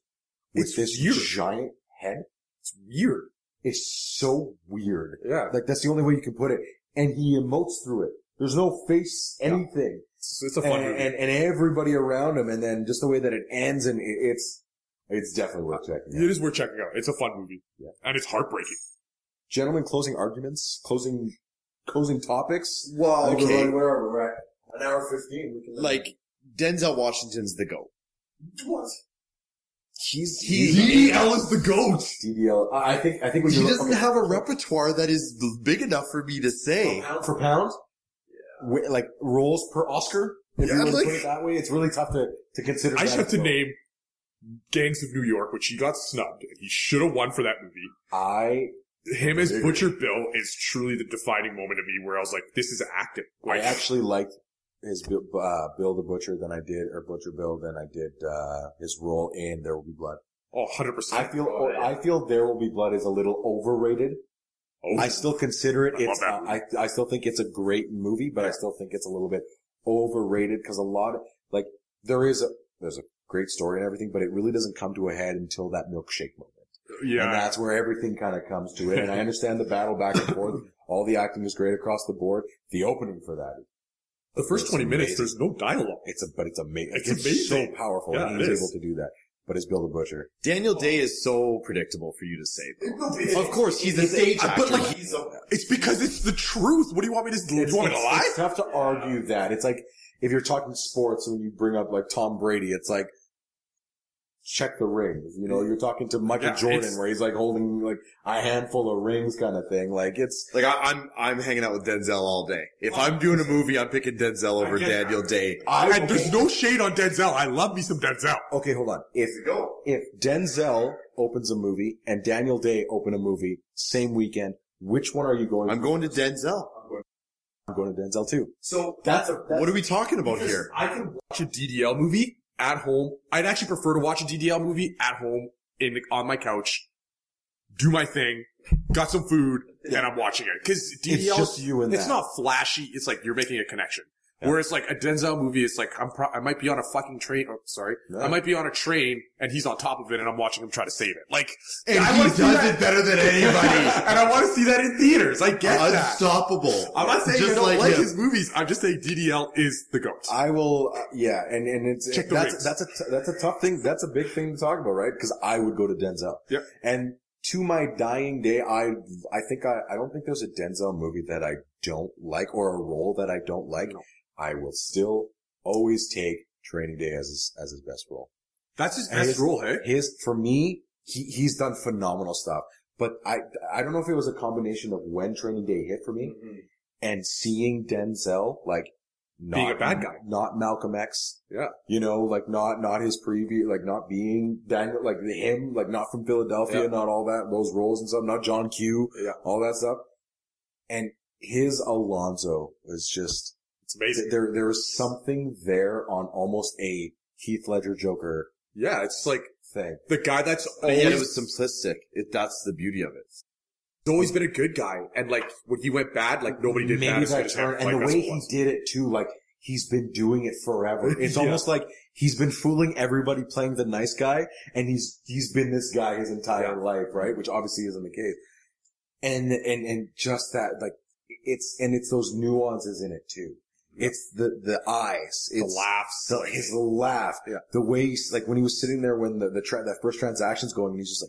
with It's this weird. giant head It's weird. It's so weird. Yeah. Like that's the only way you can put it. And he emotes through it. There's no face, anything. It's, it's a fun and, movie. and, and everybody around him. And then just the way that it ends and it, it's, it's definitely worth checking it out. is worth checking out. It's a fun movie. Yeah. And it's heartbreaking. Gentlemen, closing arguments, closing, closing topics. well, Like, okay. Where are we? We're at an hour 15. We can Like Denzel Washington's the goat. what? He's He is the goat. DDL. I I think, I think when he doesn't okay. have a repertoire that is big enough for me to say. pound for pound, wi- like roles per Oscar. If Yeah, you want like- to put it that way, it's really tough to, to consider. I just that have to well. name Gangs of New York, which he got snubbed. and He should have won for that movie. I Him as Butcher Bill is truly the defining moment of me where I was like, this is acting. I actually liked his Bill- uh, Bill the Butcher than I did, or Butcher Bill than I did uh, his role in There Will Be Blood. oh, 100%. I feel I feel There Will Be Blood is a little overrated. oh, I still consider it. I It's uh, I I still think it's a great movie, but I still think it's a little bit overrated because a lot of like there is a there's a great story and everything, but it really doesn't come to a head until that milkshake moment. yeah. And that's where everything kind of comes to it. And I understand the battle back and forth. All the acting is great across the board. The opening for that, the first it's 20 minutes, there's no dialogue. it's a, but it's amazing. It's It's, amazing. so powerful. Yeah, and it he was is. able to do that. But it's Bill the Butcher. Daniel Day is so predictable for you to say. though. Of course, he's a stage actor. but like, he's a, it's because it's the truth. What do you want me to do? You want me to it's, lie? it's tough to argue that. It's like, if you're talking sports and you bring up like Tom Brady, it's like, check the rings. You know, you're talking to Michael Yeah, Jordan where he's like holding like a handful of rings kind of thing. Like it's, like I, I'm I'm hanging out with Denzel all day. If I'm doing a movie, I'm picking Denzel over get that. Daniel Day. I, And there's no shade on Denzel. I love me some Denzel. okay, hold on. If, if Denzel opens a movie and Daniel Day open a movie same weekend, which one are you going I'm going to Denzel. I'm going to Denzel too. So That's a, What are we talking about here? I can watch a DDL movie at home. I'd actually prefer to watch a DDL movie at home in the, on my couch, do my thing, got some food, and I'm watching it. Cause DDL, It's just you and it's that. not flashy. It's like you're making a connection. Whereas like a Denzel movie, it's like I'm pro- I might be on a fucking train. Oh, sorry, Yeah. I might be on a train and he's on top of it, and I'm watching him try to save it. Like, And I he does that- it better than anybody. and I want to see that in theaters. I get that. Unstoppable. I'm not saying Just I don't like, him. his movies. I'm just saying DDL is the goat. I will, uh, yeah, and and it's Check that's that's a t- that's a tough thing. That's a big thing to talk about, right? Because I would go to Denzel. Yep. And to my dying day, I I think I I don't think there's a Denzel movie that I don't like or a role that I don't like. No. I will still always take Training Day as his as his best role. That's his best his- role, hey? His for me, he he's done phenomenal stuff. But I I don't know if it was a combination of when Training Day hit for me mm-hmm. and seeing Denzel like not Being a bad guy. not Malcolm X. Yeah. You know, like not not his previous, like not being Daniel, like him, like not from Philadelphia, Yeah. not all that those roles and stuff, not John Q, Yeah. all that stuff. And his Alonzo was just It's amazing. there. There was something there on almost a Heath Ledger Joker Yeah, it's like thing. the guy that's always, yet it was simplistic. It, that's the beauty of it. He's always been a good guy. And like when he went bad, like nobody did bad Maybe good that turn and Like, the way he was. did it too, like he's been doing it forever. It's Yeah. almost like he's been fooling everybody playing the nice guy and he's, he's been this guy his entire life, right? Which obviously isn't the case. And, and, and just that, like, it's, and it's those nuances in it too. It's the, the eyes. The It's laughs. the, his laugh. Yeah. The way he's, like, when he was sitting there when the, the, tra- that first transaction's going and he's just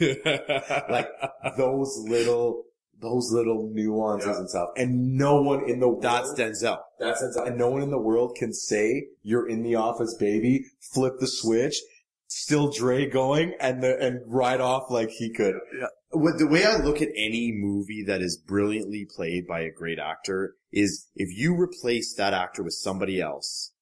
like, like those little, those little nuances Yeah. and stuff. And no one in the That's Denzel. that's it. And no one in the world can say you're in the office, baby, flip the switch, still Dre going and the, and ride off like he could. With the way I look at any movie that is brilliantly played by a great actor is if you replace that actor with somebody else,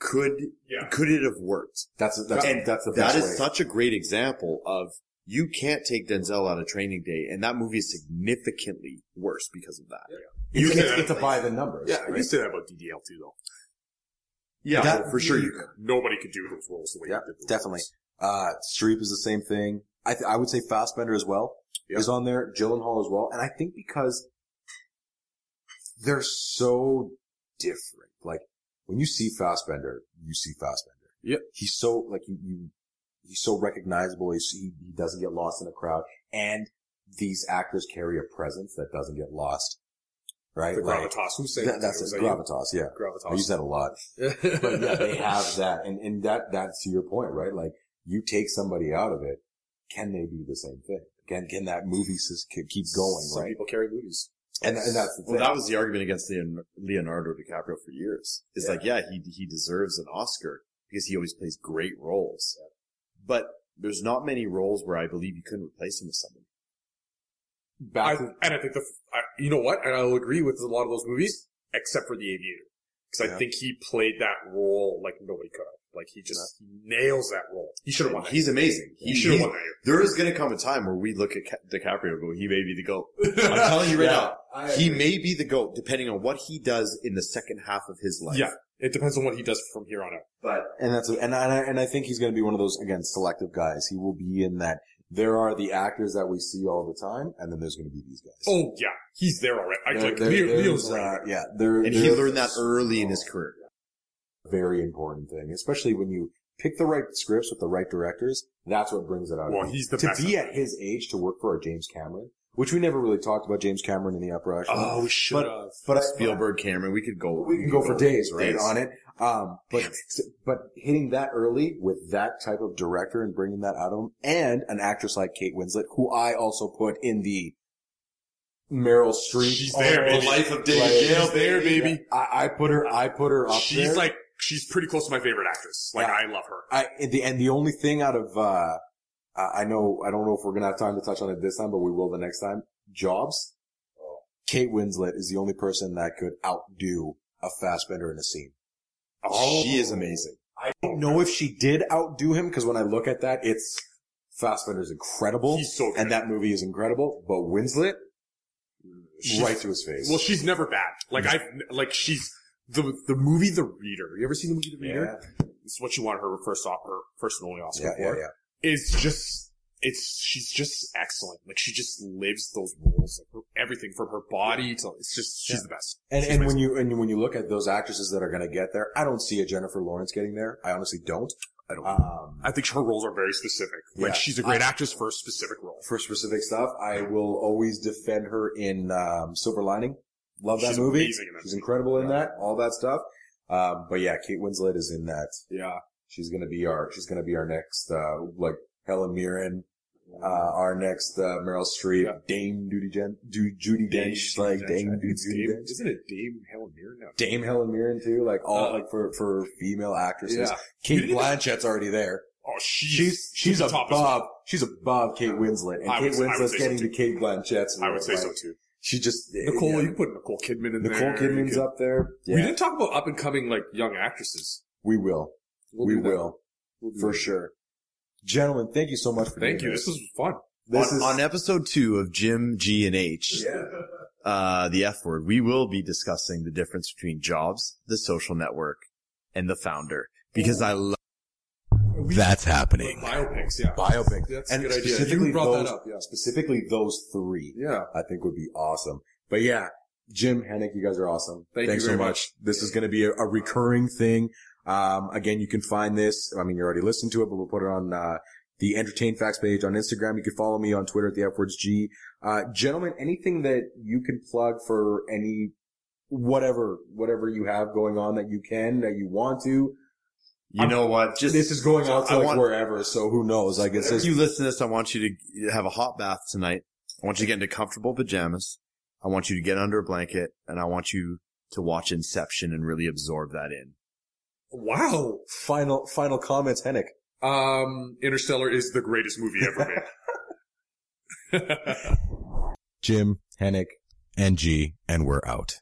could Yeah. could it have worked? That's, that's, And that's the That is such a great example of you can't take Denzel out of Training Day, and that movie is significantly worse because of that. It's, You it's, can- it's a by the numbers. Yeah, you right? can say that about DDL too, though. Yeah, That- well, for sure you could. Nobody could do those roles the way Yeah, he did definitely. roles. Uh, Streep is the same thing. I, th- I would say Fassbender as well Yeah. is on there. Gyllenhaal as well. And I think because they're so different. Like when you see Fassbender, you see Fassbender. Yep. He's so like you, you he's so recognizable. He's, he, he doesn't get lost in a crowd and these actors carry a presence that doesn't get lost. Right? The Like, gravitas. Who's saying that- that's Was it. that you? Gravitas. I use that a lot but yeah, they have that, and and that that's to your point, right? Like you take somebody out of it, can they do the same thing? Can can that movie s- k- keep going, Some right? people carry movies. And and that's the thing. Well, that was the argument against Leon- Leonardo DiCaprio for years. It's Yeah. like, yeah, he he deserves an Oscar because he always plays great roles, but there's not many roles where I believe you couldn't replace him with somebody. I, back to and I think the, I, you know what? And I'll agree with a lot of those movies, except for The Aviator. Cause I think he played that role like nobody could have. Like he just he nails that role. He should have won. He's amazing. He, He, should have won that year. there is going to come a time where we look at Ca- DiCaprio and go, he may be the GOAT. I'm telling you right Yeah, now, he may be the GOAT depending on what he does in the second half of his life. Yeah. It depends on what he does from here on out. But and that's and I and I think he's going to be one of those again selective guys. He will be in that. There are the actors that we see all the time, and then there's going to be these guys. Oh yeah, he's there already. I, There- like there- Leo, there's, Leo's uh, right. yeah, there, and he learned that early in his career. very important thing, especially when you pick the right scripts with the right directors. That's what brings it out. Well, of he's the to best be at at his age to work for a James Cameron, which we never really talked about James Cameron in the echelon. Oh, we should have. but Spielberg, Cameron, we could go. we can go for days, right, days. on it. Um, but but hitting that early with that type of director and bringing that out of him, and an actress like Kate Winslet, who I also put in the Meryl Streep. She's there, baby. Life of David like- Gale, there, baby. I, I put her. I put her up She's there. like she's pretty close to my favorite actress. Like Yeah. I love her. I and the and the only thing out of uh I I know I don't know if we're gonna have time to touch on it this time, but we will the next time. Jobs. Kate Winslet is the only person that could outdo a Fassbender in a scene. Oh, She is amazing. I don't know if she did outdo him because when I look at that, it's Fassbender's incredible, He's so good. and that movie is incredible. But Winslet, She's- right to his face. Well, she's never bad. Like I like she's the the movie The Reader. You ever seen the movie The Reader? Yeah. It's what you want her first off her first and only Oscar yeah, yeah, yeah. It's just it's she's just excellent. Like she just lives those roles. Like her, everything from her body to it's just she's the best. And She's and when you and when you look at those actresses that are going to get there, I don't see a Jennifer Lawrence getting there. I honestly don't. I don't. Um, I think her roles are very specific. Like Yeah. she's a great actress for a specific role. for specific stuff. I will always defend her in um, Silver Lining. Love that She's movie. amazing that She's movie. incredible in that. All that stuff. Um, but yeah, Kate Winslet is in that. Yeah. She's gonna be our. She's gonna be our next uh, like Helen Mirren. Uh, our next uh, Meryl Streep, Yeah. Dame Judi Jen, du- Judi Dench, like Dame Judi Dame, Dench. isn't it Dame Helen Mirren now? Dame Helen Mirren too, like all Uh, like for for female actresses. Yeah. Kate You didn't even- Blanchett's already there. Oh, she's She's she's the above she's above Kate Winslet, and I Kate would- Winslet's say so getting to Cate Blanchett's. I would say like, so too. She just Nicole, yeah. you put Nicole Kidman in Nicole there. Nicole Kidman's You up there. could- We didn't talk about up and coming like young actresses. We will. We'll we will We'll for that. sure. Gentlemen, thank you so much for Thank you. This was fun. This on, is on episode two of Jim, G, and H, Yeah. uh, the F word, we will be discussing the difference between Jobs, the social network, and the founder. Because I love that's happening. Biopics, yeah. biopic That's and a good idea. specifically You brought those, that up, yeah. Specifically those three, Yeah. I think would be awesome. But yeah, Jim, Henok, you guys are awesome. Thank you Thanks very so much. much. This is going to be a, a recurring thing. Um, again, you can find this. I mean, you already listened to it, but we'll put it on, uh, the Entertain Facts page on Instagram. You can follow me on Twitter at the F words G. Uh, gentlemen, anything that you can plug for any, whatever, whatever you have going on that you can, that you want to. You know what? Just this is going out to like want- wherever, so who knows? Like it's if you listen to this, I want you to have a hot bath tonight. I want you to get into comfortable pajamas. I want you to get under a blanket and I want you to watch Inception and really absorb that in. Wow. final, final comments, Henok. Um, Interstellar is the greatest movie ever made. Jim, Henok, and G, and we're out.